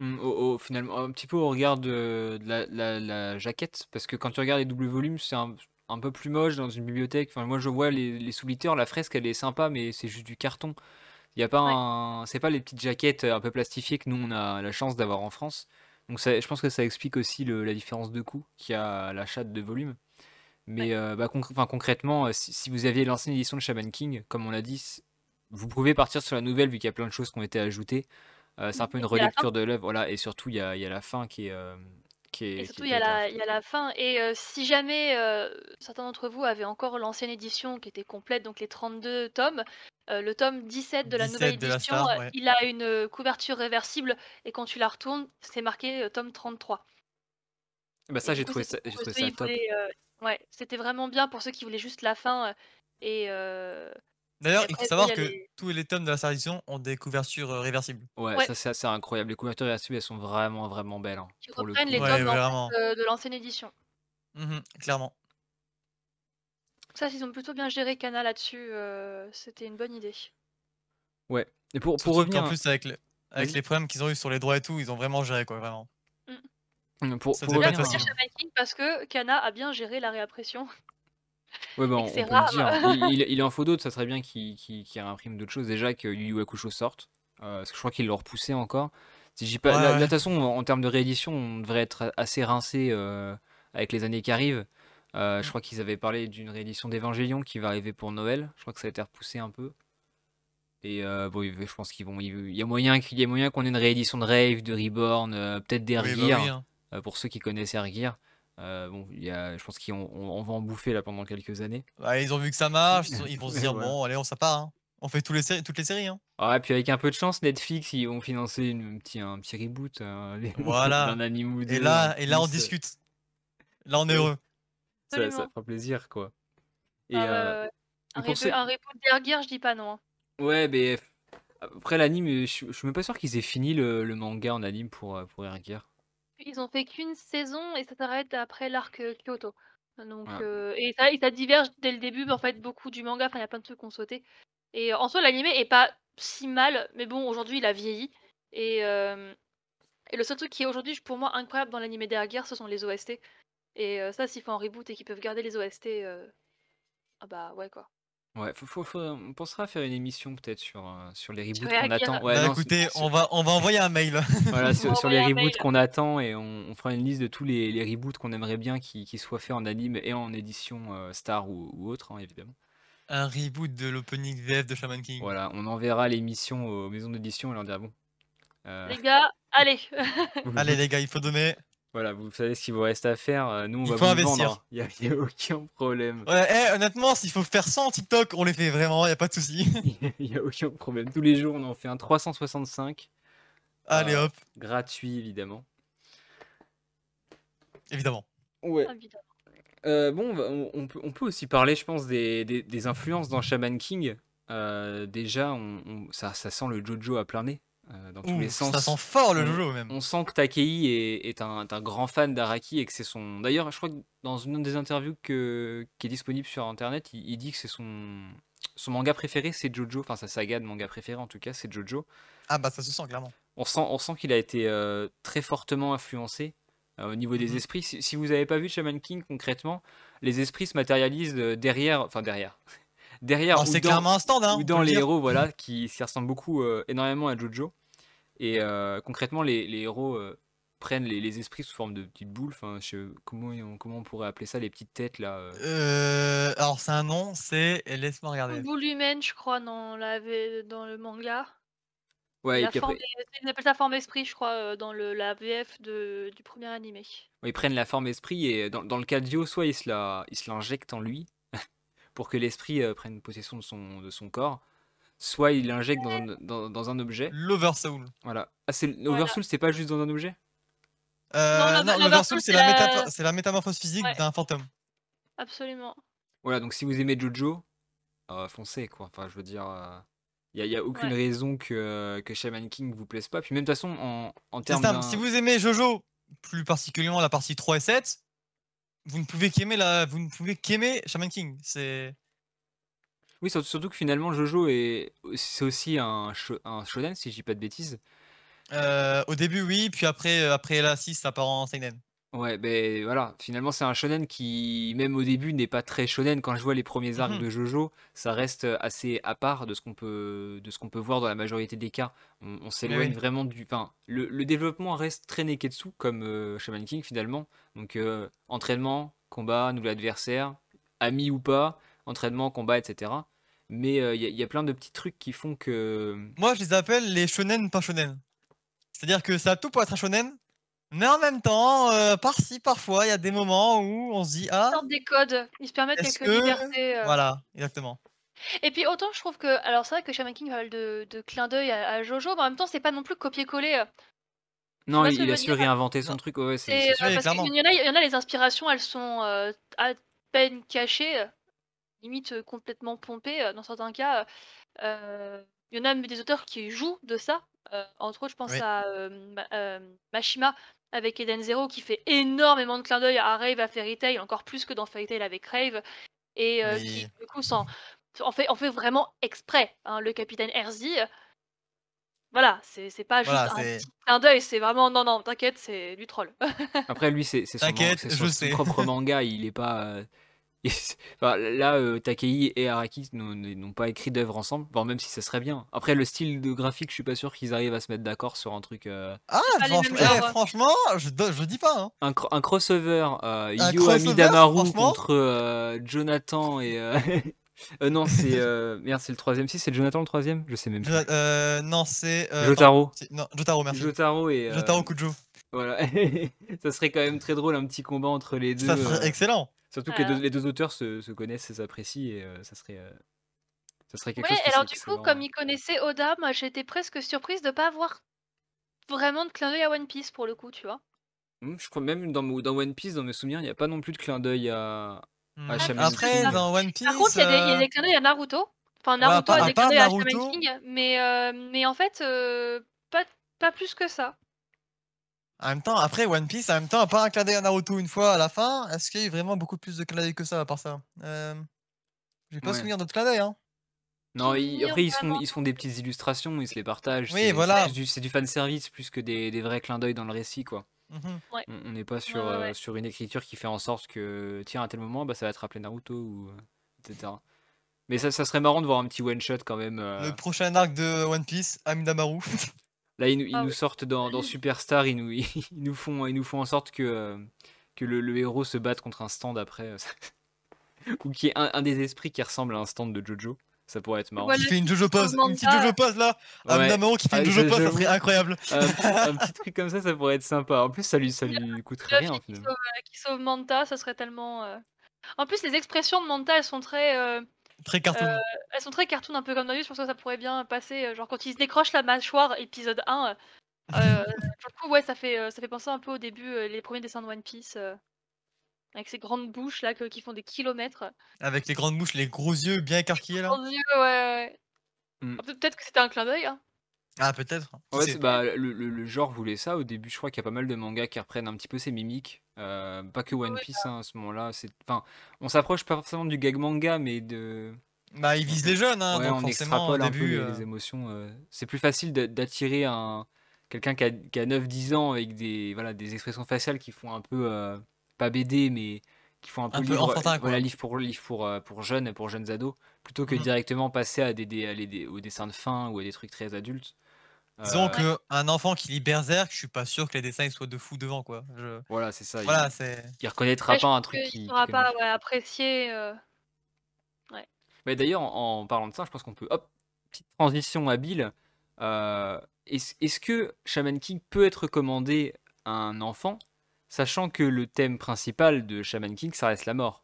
Mm, au, au- finalement, un petit peu au regard de, de la, la- la jaquette, parce que quand tu regardes les doubles volumes, c'est un, un peu plus moche dans une bibliothèque. Enfin, moi, je vois les, les sous-liteurs, la fresque, elle est sympa, mais c'est juste du carton. Il y a pas Ouais. un, c'est pas les petites jaquettes un peu plastifiées que nous on a la chance d'avoir en France. Donc ça, je pense que ça explique aussi le- la différence de coût qu'il y a à l'achat de volume. Mais euh, bah, concr- enfin, concrètement, euh, si, si vous aviez l'ancienne édition de Shaman King, comme on l'a dit, vous pouvez partir sur la nouvelle vu qu'il y a plein de choses qui ont été ajoutées. Euh, c'est un peu une relecture de l'œuvre, voilà, et surtout il y a, il y a la fin qui est, euh, qui est, Et surtout, il y, a la, il y a la fin. Et euh, si jamais euh, certains d'entre vous avaient encore l'ancienne édition qui était complète, donc les 32 tomes, euh, le tome 17 de la nouvelle 17 de la édition, Star, ouais. il a une couverture réversible et quand tu la retournes, c'est marqué euh, tome 33. Bah, ça, j'ai trouvé ça, trouvé top. euh, ouais, c'était vraiment bien pour ceux qui voulaient juste la fin. euh, et, euh, D'ailleurs, il faut après, savoir il y a que les- tous les tomes de la série édition ont des couvertures euh, réversibles. Ouais, Ouais. ça c'est assez incroyable. Les couvertures RSU, elles sont vraiment, vraiment belles. hein, qui pour le reprennent coup. les Ouais, tomes en fait, vraiment. euh, de l'ancienne édition. Mhm, clairement. Ça, ils ont plutôt bien géré Kana là-dessus. euh, C'était une bonne idée. Ouais. Et pour, pour Surtout revenir, qu'en plus, avec, le- avec Vas-y. les problèmes qu'ils ont eu sur les droits et tout, ils ont vraiment géré, quoi, vraiment. Pour, ça pour revenir. Shaman King parce que Kana a bien géré la réimpression. Ouais, bah, on, on peut rare. le dire. Il, il- il en faut d'autres, ça serait bien qu'il qu'il- qu'il réimprime d'autres choses. Déjà que Yu Yu Hakusho sorte. euh, parce que je crois qu'ils l'ont repoussé encore. Si pas... Ouais, de toute façon, en, en termes de réédition, on devrait être assez rincé euh, avec les années qui arrivent. Euh, je Mm. crois qu'ils avaient parlé d'une réédition d'Evangelion qui va arriver pour Noël. Je crois que ça a été repoussé un peu. Et euh, bon, je pense qu'ils vont. Il y a moyen qu'il y ait moyen qu'on ait une réédition de Rave, de Reborn, euh, peut-être Oui, bah d'Ergear. oui, hein. Euh, pour ceux qui connaissent Ergear. Euh, bon, il y a, je pense qu'on on- on va en bouffer là pendant quelques années. Bah, ils ont vu que ça marche, ils, vont se dire, bon, allez, on ça part. hein. On fait tous les séries, toutes les séries. Hein. Ah, et puis avec un peu de chance, Netflix, ils vont financer une, un, petit, un petit reboot euh, Voilà. d'un anime ou Et là, en et là, on discute. Là, on est heureux. Ça, ça fera plaisir, quoi. Et Ah, euh. Un, reboot- un d'Ergear, je dis pas non. hein. ouais, mais après l'anime, je, je suis même pas sûr qu'ils aient fini le, le manga en anime pour, pour Ergear. Ils ont fait qu'une saison et ça s'arrête après l'arc euh, Kyoto. Donc, Ah. euh, et, ça, et ça diverge dès le début, mais en fait, beaucoup du manga. Enfin, il y a plein de trucs qu'on sauté. Et en soi, l'anime est pas si mal, mais bon, aujourd'hui, il a vieilli. Et, euh, et le seul truc qui est aujourd'hui, pour moi, incroyable dans l'anime d'Ergear, ce sont les OST. Et euh, ça, s'ils font un reboot et qu'ils peuvent garder les OST, euh, ah bah ouais, quoi. Ouais, faut, faut- faut- on pensera à faire une émission peut-être sur, euh, sur les reboots qu'on attend. Ouais, bah non, écoutez, on va, on va envoyer un mail. Voilà, On sur, va sur les envoyer un reboots qu'on attend et on, on fera une liste de tous les, les reboots qu'on aimerait bien qui, qui soient faits en anime et en édition euh, Star ou, ou autre, hein, évidemment. un reboot de l'opening VF de Shaman King. Voilà, on enverra l'émission aux maisons d'édition et on leur dira bon. euh, Les gars, allez vous- Allez, les gars, il faut donner. Voilà, vous savez ce qu'il vous reste à faire. euh, Nous, on Il va faut vous investir. vendre. Il n'y a, aucun problème. Ouais, eh, honnêtement, s'il faut faire 100 TikTok, on les fait vraiment, y a pas de souci. Il n'y a aucun problème. Tous les jours, on en fait un 365. Allez, Euh, hop, Gratuit, évidemment. évidemment. Ouais. Évidemment. Euh, bon, on va- on, on peut, on peut aussi parler, je pense, des, des- des influences dans Shaman King. Euh, déjà, on, on- ça, ça sent le Jojo à plein nez, euh, dans tous les sens. ça sent fort le On- Jojo même. On sent que Takei est, est un, est un grand fan d'Araki et que c'est son. D'ailleurs, je crois que dans une des interviews que, qui est disponible sur internet, il, il dit que c'est son, son manga préféré, c'est Jojo. Enfin, sa saga de manga préféré en tout cas, c'est Jojo. Ah bah ça se sent clairement. On sent, on sent qu'il a été euh, très fortement influencé euh, au niveau des Mhm. esprits. Si, si vous n'avez pas vu Shaman King concrètement, les esprits se matérialisent derrière, enfin derrière, derrière c'est dans, clairement un stand, hein. ou dans les dire. héros, voilà, qui s'y ressemblent beaucoup, euh, énormément à Jojo. Et euh, concrètement, les, les héros euh, prennent les, les esprits sous forme de petites boules. Enfin, je, comment, on, comment on pourrait appeler ça, les petites têtes là euh. Euh, alors c'est un nom, c'est. Laisse-moi regarder. Boule humaine, je crois, dans, la, dans le manga. Ouais, et la puis forme après, ils appellent ça forme esprit, je crois, dans le, la VF de, du premier animé. ils prennent la forme esprit et dans, dans le cas de Dio, soit il se la, il se l'injecte en lui pour que l'esprit euh, prenne possession de son, de son corps, soit il l'injecte dans un, dans, dans un objet. L'Oversoul. Voilà. Ah, Voilà. l'Oversoul, c'est pas juste dans un objet? Euh, Non, non, l'Over- l'Oversoul c'est la, métamorphose physique Ouais. d'un fantôme. Absolument. Voilà, donc si vous aimez Jojo, euh, foncez quoi. Enfin, je veux dire, il n'y a, y a aucune Ouais. raison que, que Shaman King vous plaise pas. Puis même de toute façon, en, en termes si vous aimez Jojo, plus particulièrement la partie 3 et 7, vous ne pouvez qu'aimer la... vous ne pouvez qu'aimer Shaman King. C'est. Oui, surtout, que finalement, Jojo est c'est aussi un, un shonen, si je dis pas de bêtises. Euh, au début, oui, puis après, euh, après la 6, ça part en seinen. Ouais, ben voilà, finalement c'est un shonen qui, même au début, n'est pas très shonen. Quand je vois les premiers arcs Mhm. de Jojo, ça reste assez à part de ce qu'on peut, de ce qu'on peut voir dans la majorité des cas. On, on s'éloigne oui. vraiment du... Enfin, le, le développement reste très Neketsu, comme euh, Shaman King finalement. Donc euh, entraînement, combat, nouvel adversaire, ami ou pas, entraînement, combat, etc. Mais il y, a- y a plein de petits trucs qui font que... Moi, je les appelle les shonen pas shonen. C'est-à-dire que ça a tout pour être un shonen, mais en même temps, euh, par-ci, parfois, il y a des moments où on se dit Ah, Ils sortent des codes, ils se permettent quelques que- libertés. euh. voilà, exactement. Et puis autant je trouve que, alors c'est vrai que Shaman King mal de, de clins d'œil à, à Jojo, mais en même temps c'est pas non plus copier-coller. euh. Non, il, a su dire réinventer son Non. truc. Ouais, c'est- euh, sûr. Oui, parce clairement. qu'il y en a, il y en a les inspirations, elles sont euh, à peine cachées. limite euh, complètement pompé. euh, Dans certains cas, euh, il y en a même des auteurs qui jouent de ça. Euh, entre autres, je pense Oui. à euh, Ma- euh, Mashima avec Eden Zero qui fait énormément de clins d'œil à Rave, à Fairy Tail, encore plus que dans Fairy Tail avec Rave, et euh, qui du coup s'en en fait, en fait vraiment exprès. hein, le capitaine Erzi, voilà, c'est c'est pas Voilà, juste un petit clin d'œil, c'est vraiment non non, t'inquiète, c'est du troll. Après, lui, c'est c'est son, son- son propre manga. Il est pas. enfin, là, euh, Takei et Araki n'ont pas écrit d'œuvre ensemble, voire même si ça serait bien. Après, le style de graphique, je suis pas sûr qu'ils arrivent à se mettre d'accord sur un truc. euh, Ah, franchement, eh, franchement, je, dis pas. Hein. un, cro- un crossover euh, Un Yo crossover, Amidamaru contre euh, Jonathan et. euh, euh, non, c'est. euh, Merde, c'est le troisième. Si, c'est Jonathan le troisième? Je sais même plus. Euh, non, c'est. euh, Jotaro. Non, Jotaro, merci. Jotaro et. euh, Jotaro Kujo. Voilà. ça serait quand même très drôle, un petit combat entre les deux. Ça serait euh, excellent. Surtout que les deux, les deux auteurs se, se connaissent et s'apprécient et euh, ça serait. euh, ça serait quelque Ouais, chose alors du coup, comme ils connaissaient Oda, moi j'étais presque surprise de pas avoir vraiment de clin d'œil à One Piece pour le coup, tu vois. Hmm, Je crois même dans, One Piece, dans mes souvenirs, il n'y a pas non plus de clin d'œil à. Hmm. Ah, Shaman Après, King. dans One Piece. Par contre, il y, a des- y a euh, des clins d'œil à Naruto. Enfin, à Naruto part- a à des part clins d'œil à Shaman King, mais, euh, mais en fait, euh, pas, pas plus que ça. En même temps, après One Piece, en même temps, à part un clin d'œil à Naruto une fois à la fin, est-ce qu'il y a eu vraiment beaucoup plus de clin d'œil que ça à part ça? Euh... J'ai pas Ouais. souvenir d'autres d'œil, hein. Non, ils- souvenir après ils se, font, ils se font des petites illustrations, ils se les partagent. Oui, c'est- voilà. C'est du, du fan service plus que des, des vrais clins d'œil dans le récit, quoi. Mhm. On on n'est pas sur, ouais, euh, ouais. sur une écriture qui fait en sorte que, tiens, à tel moment, bah, ça va te rappeler Naruto, ou, etc. Mais ça, ça serait marrant de voir un petit one-shot quand même. euh, Le prochain arc de One Piece, Amidamaru. Là, ils, nous- ils Ah nous oui. sortent dans, dans Superstar, ils nous, ils, nous font, ils nous font en sorte que, euh, que le, le héros se batte contre un stand après. euh, Ou qu'il y ait un, un des esprits qui ressemble à un stand de Jojo. Ça pourrait être marrant. Voilà. qui fait une Jojo pose. Une petite. Jojo pose là. Ouais. Amidamaru qui fait Ah, une Jojo je- pose, ça serait incroyable. un, petit, un petit truc comme ça, ça pourrait être sympa. En plus, ça lui, ça lui coûterait rien. Qui finalement. sauve, euh, qui sauve Manta, ça serait tellement. euh, En plus, les expressions de Manta, elles sont très. euh, Très cartoon. Euh, elles sont très cartoon, un peu comme dans je pense que ça pourrait bien passer. euh, Genre quand il se décroche la mâchoire, épisode 1. Euh, euh, pour le coup, ouais, ça fait, ça fait penser un peu au début, les premiers dessins de One Piece. euh, avec ces grandes bouches là que- qui font des kilomètres. Avec les grandes bouches, les gros yeux bien écarquillés là. Grands yeux, ouais, ouais. Mm. Peut- Peut-être que c'était un clin d'œil. Hein. Ah, peut-être. Ouais, c'est- bah, le, le- le genre voulait ça. Au début, je crois qu'il y a pas mal de mangas qui reprennent un petit peu ces mimiques. Euh, pas que One Ouais, Piece hein, à ce moment-là. c'est- Enfin, on s'approche pas forcément du gag manga, mais de. Bah, ils visent les jeunes, hein, ouais, donc on forcément au extrapole un peu début. les, euh, les émotions. euh, C'est plus facile d'a- d'attirer un quelqu'un qui a, qui a 9-10 ans avec des, voilà, des expressions faciales qui font un peu. euh, pas BD, mais qui font un peu, Un peu livre, enfantin, voilà, quoi. livre pour, livre pour, euh, pour jeunes et pour jeunes ados, plutôt que Mhm. directement passer à des, des, à les- des- aux dessins de fin ou à des trucs très adultes. Disons Euh, que un enfant qui lit Berserk, je suis pas sûr que les dessins ils soient de fou devant quoi. Je... Voilà, c'est ça. il- Voilà, il reconnaîtra Ouais, pas un truc qu'il qui. qui saura pas ouais, apprécier. euh, Mais d'ailleurs, en, en parlant de ça, je pense qu'on peut. Hop, petite transition habile. Euh, Est-ce est-ce que Shaman King peut être recommandé à un enfant, sachant que le thème principal de Shaman King, ça reste la mort?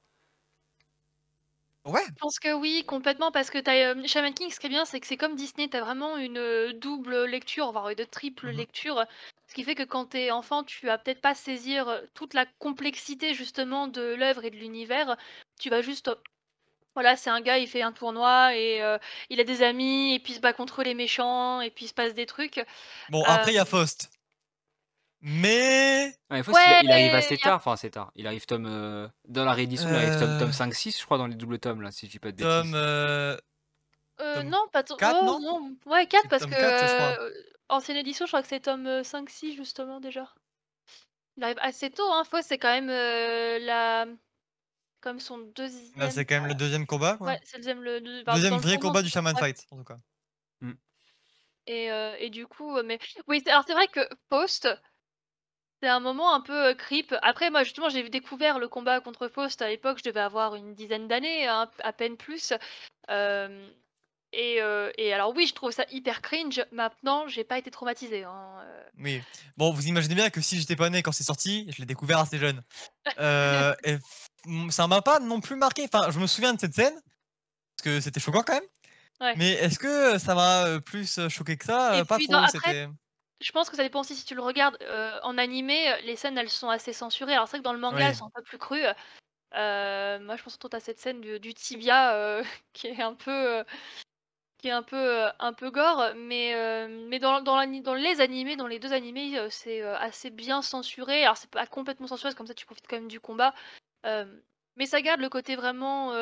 Ouais, Je pense que oui, complètement, parce que t'as, euh, Shaman King, ce qui est bien, c'est que c'est comme Disney, t'as vraiment une euh, double lecture, voire une triple Mhm. lecture, ce qui fait que quand t'es enfant, tu vas peut-être pas saisir euh, toute la complexité justement de l'œuvre et de l'univers, tu vas juste... euh, Voilà, c'est un gars, il fait un tournoi et euh, il a des amis, et puis il se bat contre les méchants, et puis il se passe des trucs. bon après il y a Faust. Mais. Ouais, il faut qu'il a- il arrive Ouais, assez tard, enfin assez tard. Il arrive tome. euh, dans la réédition, il arrive tome, tome Euh, 5-6, je crois, dans les doubles tomes, là, si je dis pas de Tom. bêtises. euh, Euh, Tome non, pas... to- quatre, oh, non Ouais, 4 C'est parce tome que... 4, je crois. euh, ancienne édition, je crois que c'est tome 5-6 justement déjà. Il arrive assez tôt, hein. Faut, c'est quand même euh, la... Comme son deuxième... Bah, c'est quand même le deuxième combat quoi. Ouais, c'est le deuxième, le, Deuxième vrai tournoi, combat du Shaman ouais. Fight en tout cas. Et, euh, et du coup, euh, mais oui, alors c'est vrai que Faust, c'est un moment un peu euh, creep. Après, moi justement, j'ai découvert le combat contre Faust à l'époque, je devais avoir une dizaine d'années, hein, à peine plus. Euh, et, euh, et alors oui, je trouve ça hyper cringe. Maintenant, j'ai pas été traumatisée. hein, euh. Oui. Bon, vous imaginez bien que si j'étais pas né quand c'est sorti, je l'ai découvert assez jeune. Euh, et ça m'a pas non plus marqué. Enfin, je me souviens de cette scène parce que c'était choquant quand même. Ouais. Mais est-ce que ça m'a plus choqué que ça? Et Pas puis, trop. après. Je pense que ça dépend aussi si tu le regardes euh, en animé, euh, les scènes elles sont assez censurées. Alors c'est vrai que dans le manga Oui. elles sont un peu plus crues, Euh, moi, je pense surtout à cette scène du, du tibia euh, qui est un peu, qui est un peu, un peu gore, mais, mais dans, dans, les animés, dans les deux animés, c'est assez bien censuré. Alors, c'est pas complètement censuré, c'est comme ça tu profites quand même du combat. Mais ça garde le côté vraiment,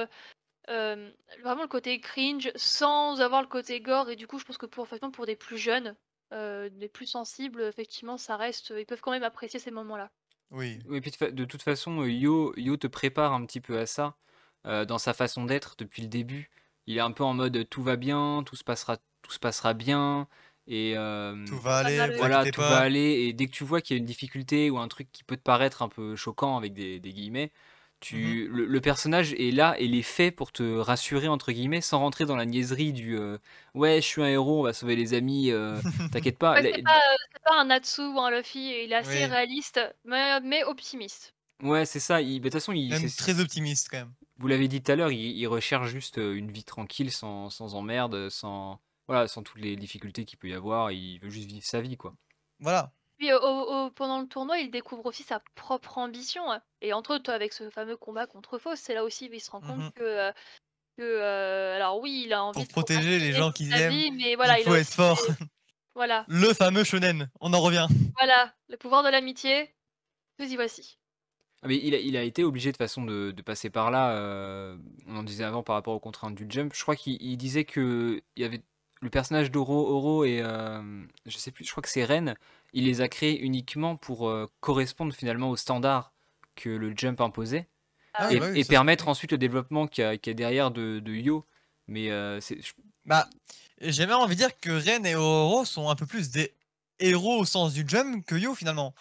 vraiment le côté cringe sans avoir le côté gore. Et du coup, je pense que pour, pour des plus jeunes, euh, des plus sensibles, effectivement, ça reste. Ils peuvent quand même apprécier ces moments-là. Oui. Oui, puis de, toute façon, euh, Yo, Yo te prépare un petit peu à ça euh, dans sa façon d'être depuis le début. Il est un peu en mode euh, tout va bien, tout se passera, tout se passera bien. Et euh, Tout va aller, voilà, tout pas. va aller. Et dès que tu vois qu'il y a une difficulté ou un truc qui peut te paraître un peu choquant avec des, des guillemets, tu, le, le personnage est là et il est fait pour te rassurer, entre guillemets, sans rentrer dans la niaiserie du euh, ouais, je suis un héros, on va sauver les amis, euh, t'inquiète pas. Ouais, c'est pas, euh, c'est pas un Natsu ou un Luffy, il est assez Oui. réaliste, mais, mais optimiste. Ouais, c'est ça. il- De toute façon, il, Même c'est- très optimiste quand même. vous l'avez dit tout à l'heure, il, il recherche juste une vie tranquille, sans, sans emmerde, sans, voilà, sans toutes les difficultés qu'il peut y avoir. Il veut juste vivre sa vie, quoi. Voilà. Puis au- au- pendant le tournoi, il découvre aussi sa propre ambition. hein. Et entre autres, avec ce fameux combat contre Faust, c'est là aussi où il se rend compte Mhm. que, euh, que euh, alors oui, il a envie Pour de protéger les gens toute qu'il sa aime, vie, mais voilà, il faut a être aussi fort. Voilà, Le fameux shonen, on en revient. voilà, le pouvoir de l'amitié. Nous y voici. Ah, Mais il a, il a été obligé de façon de, de passer par là. euh, on en disait avant par rapport aux contraintes du jump. Je crois qu'il il disait que il y avait le personnage d'Oro, Oro et euh, je sais plus. Je crois que c'est Ren. Il les a créés uniquement pour euh, correspondre finalement aux standards que le jump imposait Ah et, bah oui, et permettre ensuite le développement qu'il y, a- qu'il y a derrière de, de Yo. Mais euh, c'est- je- Bah, j'ai même envie de dire que Ren et Oro sont un peu plus des héros au sens du jump que Yo finalement.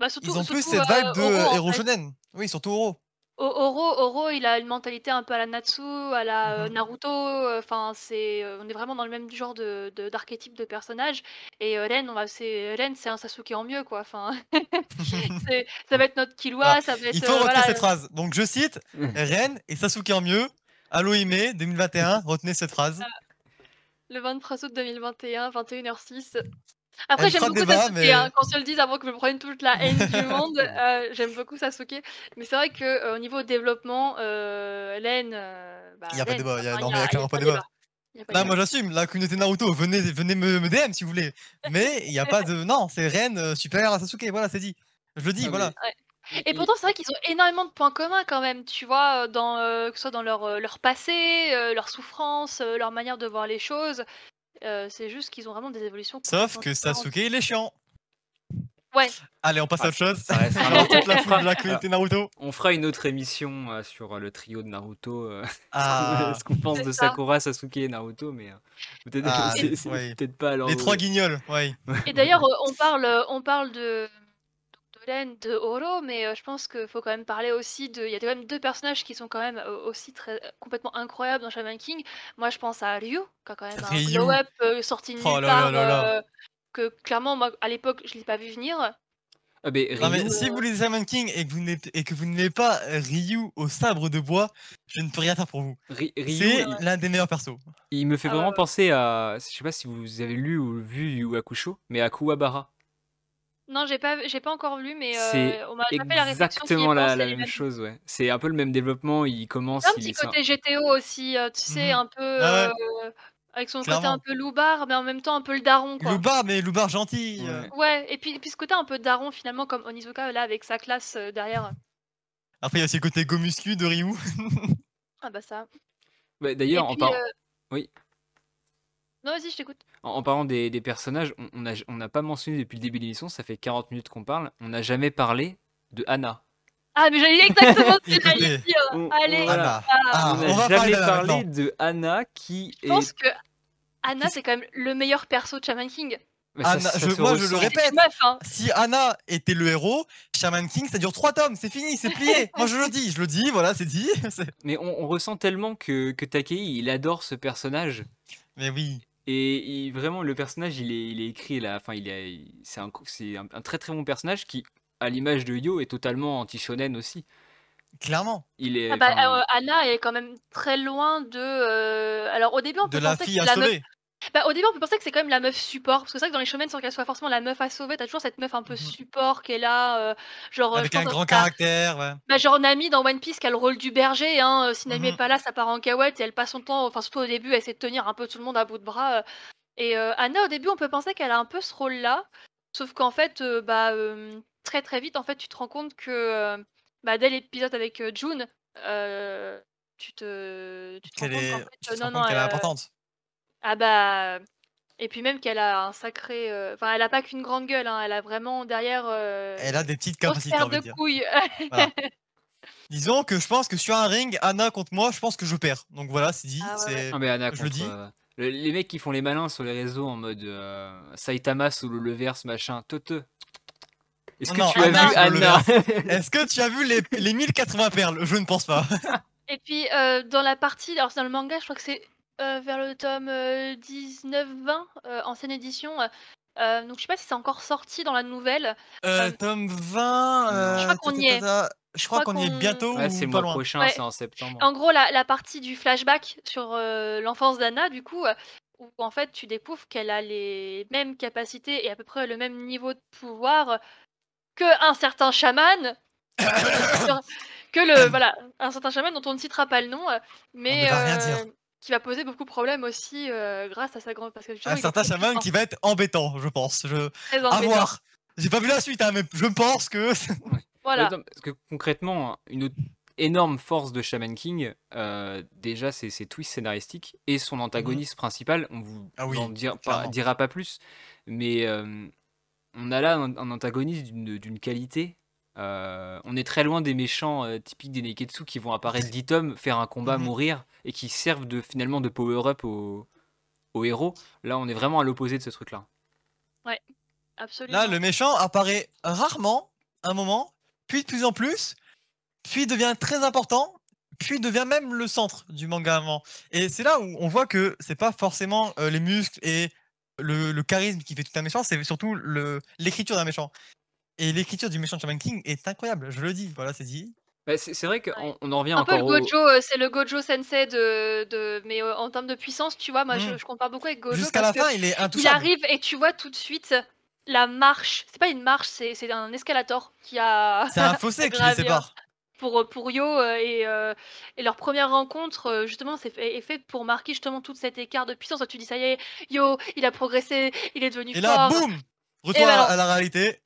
Bah, surtout, Ils ont plus surtout, cette euh, vibe de Oro, en héros fait. shonen. Oui, surtout Oro. O- Oro, Oro, il a une mentalité un peu à la Natsu, à la euh, Mhm. Naruto. euh, Enfin, c'est, euh, on est vraiment dans le même genre de de- d'archétype de, personnage. Et euh, Ren, on va, c'est Ren, c'est un Sasuke en mieux, quoi. Enfin, c'est- ça va être notre Killua, Alors, ça va être Il faut euh, retenir voilà. cette phrase. Donc je cite Ren et Sasuke en mieux. Haloime 2021, retenez cette phrase. Le 23 août 2021, 21h06. Après, j'aime beaucoup débat, Sasuke, mais- hein, qu'on se le dise avant que je me prenne toute la haine du monde. euh, j'aime beaucoup Sasuke. Mais c'est vrai que euh, au niveau développement, euh, Ren. euh, bah, Il y a pas de débat, il y a- enfin, non, mais il y a clairement pas de débat. Là, moi j'assume, la communauté Naruto, venez, venez me, me DM si vous voulez. Mais il n'y a pas de. Non, c'est Ren euh, supérieur à Sasuke, voilà, c'est dit. Je le dis, Ah, voilà. Et pourtant, c'est vrai qu'ils ont énormément de points communs quand même, tu vois, dans, euh, que ce soit dans leur, euh, leur passé, euh, leur souffrance, euh, leur manière de voir les choses. Euh, c'est juste qu'ils ont vraiment des évolutions. Sauf que. Sasuke, il est chiant. Ouais. Allez, on passe à Ah, autre chose. ça reste- Alors, toute la on foule fera- de la communauté Naruto. On fera une autre émission euh, sur euh, le trio de Naruto, euh, Ah, ce qu'on pense de ça. Sakura, Sasuke et Naruto, mais euh, peut-être Ah, oui. peut-être pas alors. les trois guignols, oui. Et d'ailleurs, euh, on parle, euh, on parle de, de Oro, mais euh, je pense qu'il faut quand même parler aussi de. Il y a quand même deux personnages qui sont quand même euh, aussi très, complètement incroyables dans Shaman King. Moi, je pense à Ryu, qui a quand même un Ryu. glow-up euh, sorti de Oh nulle là là part, là là. euh, que clairement, moi, à l'époque, je ne l'ai pas vu venir. Ah, mais Non, mais Ryu, si vous lisez Shaman King et que vous n'êtes- et que vous n'avez pas Ryu au sabre de bois, je ne peux rien faire pour vous. Ri- Ryu, C'est l'un des meilleurs persos. il me fait Ah vraiment penser à. Je sais pas si vous avez lu ou vu Yu Hakusho, mais à Kuwabara. Non, j'ai pas, j'ai pas encore lu, mais C'est euh, on m'a fait la réflexion. exactement la, pense, la et même chose, ouais. C'est un peu le même développement. Il commence, Un il petit côté GTO aussi, euh, tu sais, Mhm. un peu. Ah ouais. euh, avec son côté un peu loupard, mais en même temps un peu le daron, quoi. Loubar, mais Loubar gentil. Ouais. Ouais, et puis, puis ce côté un peu daron finalement, comme Onizuka là avec sa classe euh, derrière. Après, il y a aussi le côté go muscu de Ryu. Ah bah ça. Bah, D'ailleurs, en, puis, par- euh, oui. Non, vas-y, je t'écoute. En, en parlant des, des personnages, on- n'a on pas mentionné depuis le début de l'émission, ça fait 40 minutes qu'on parle, on n'a jamais parlé de Anna. Ah, mais j'allais exactement ce que j'allais dire. On- Allez, voilà. Ah, on n'a va jamais parlé de Anna qui je est. pense que Anna, c'est quand même le meilleur perso de Shaman King. Bah, ça- Anna, ça je- moi, je le répète. Meuf, hein. Si Anna était le héros, Shaman King, ça dure trois tomes, c'est fini, c'est plié. Moi, je le dis, je le dis, voilà, c'est dit. Mais on, on ressent tellement que, que Takei, il adore ce personnage. Mais oui. Et il- vraiment, le personnage, il est, il est écrit là. Enfin, il est, c'est un, c'est un, un très très bon personnage qui, à l'image de Yo, est totalement anti-shonen aussi. Clairement. Il est. Ah bah, euh, Anna est quand même très loin de. euh, Alors au début, on De peut la penser fille à la meuf sauver. Bah, au début, on peut penser que c'est quand même la meuf support, parce que c'est vrai que dans les shonen, sans qu'elle soit forcément la meuf à sauver, t'as toujours cette meuf un peu Mhm. support qui est là, heu, genre, je Avec un pense grand caractère, ouais. bah, genre Nami dans One Piece qui a le rôle du berger, hein, heu, si Nami Mhm. est pas là, ça part en cacahuète et elle passe son temps, enfin surtout au début, à essayer de tenir un peu tout le monde à bout de bras, et Anna, au début, on peut penser qu'elle a un peu ce rôle-là, sauf qu'en fait, bah, très, très vite, en fait, tu te rends compte que, bah, dès l'épisode avec, June, tu te tu te rends Qu'elle compte qu'en est... fait, te non, rends non, compte qu'elle est importante. Ah bah et puis même qu'elle a un sacré, heu enfin, elle a pas qu'une grande gueule, hein, elle a vraiment derrière, heu, Elle a des petites grosse capacités, paire on va de dire. couilles. Voilà. Disons que je pense que sur un ring, Anna contre moi, je pense que je perds. Donc voilà, c'est dit, Ah ouais, ouais. c'est... Non mais Anna Je le contre dis. euh, le- les mecs qui font les malins sur les réseaux en mode euh, Saitama sous le Leverse machin, Toto. Est-ce que Non, tu as Anna vu sous le Anna Est-ce que tu as vu les, les 1080 perles? Je ne pense pas. Et puis, dans la partie alors dans le manga, je crois que c'est, heu, vers le tome, heu, 19-20, heu, ancienne édition, heu heu, donc je sais pas si c'est encore sorti dans la nouvelle. Euh, Euh, tome 20... Non. euh, Je crois qu'on y est. ta, Je crois crois qu'on y est qu'on bientôt Ouais, c'est le mois loin. prochain, Ouais. c'est en septembre. En gros, la la partie du flashback sur, l'enfance d'Anna, du coup, où en fait tu découvres qu'elle a les mêmes capacités et à peu près le même niveau de pouvoir qu'un certain chaman, on ne que le voilà, un certain chaman dont on ne citera pas le nom, mais va rien dire. Qui va poser beaucoup de problèmes aussi, heu, grâce à sa grande parce que Un certain chaman qui va être embêtant, je pense. Je... très À voir. J'ai pas vu la suite, hein, mais je pense que... Voilà. parce que concrètement, une autre énorme force de Shaman King, euh, déjà, c'est ses twists scénaristiques et son antagoniste principal. On vous Mhm. Ah oui, en dira pas, clairement. dira pas plus, mais euh, on a là un, un antagoniste d'une qualité. Euh, on est très loin des méchants euh, typiques des Neketsu qui vont apparaître 10 tomes, faire un combat, Mhm. mourir et qui servent de, finalement de power-up au, au héros. Là, on est vraiment à l'opposé de ce truc-là. Absolument. Là, le méchant apparaît rarement, un moment, puis de plus en plus, puis devient très important, puis devient même le centre du manga avant. Et c'est là où on voit que c'est pas forcément euh, les muscles et le, le charisme qui fait tout un méchant, c'est surtout l'écriture d'un méchant. Et l'écriture du méchant de Shaman King est incroyable, je le dis, voilà, c'est dit. Bah, c'est vrai qu'on Ouais. on en revient Un peu le encore au... Gojo, heu, c'est le Gojo Sensei de de mais, heu, en termes de puissance, tu vois, moi je Mm. je compare beaucoup avec Gojo Jusqu'à la fin, il est intouchable. arrive et tu vois tout de suite la marche. C'est pas une marche, c'est c'est un escalator qui a C'est un fossé qui les sépare. pour, pour Yo, heu et et leur première rencontre, justement, c'est fait est faite pour marquer justement tout cet écart de puissance. Tu dis: «Ça y est, Yo, il a progressé, il est devenu Et là, fort». boum Retour à la réalité.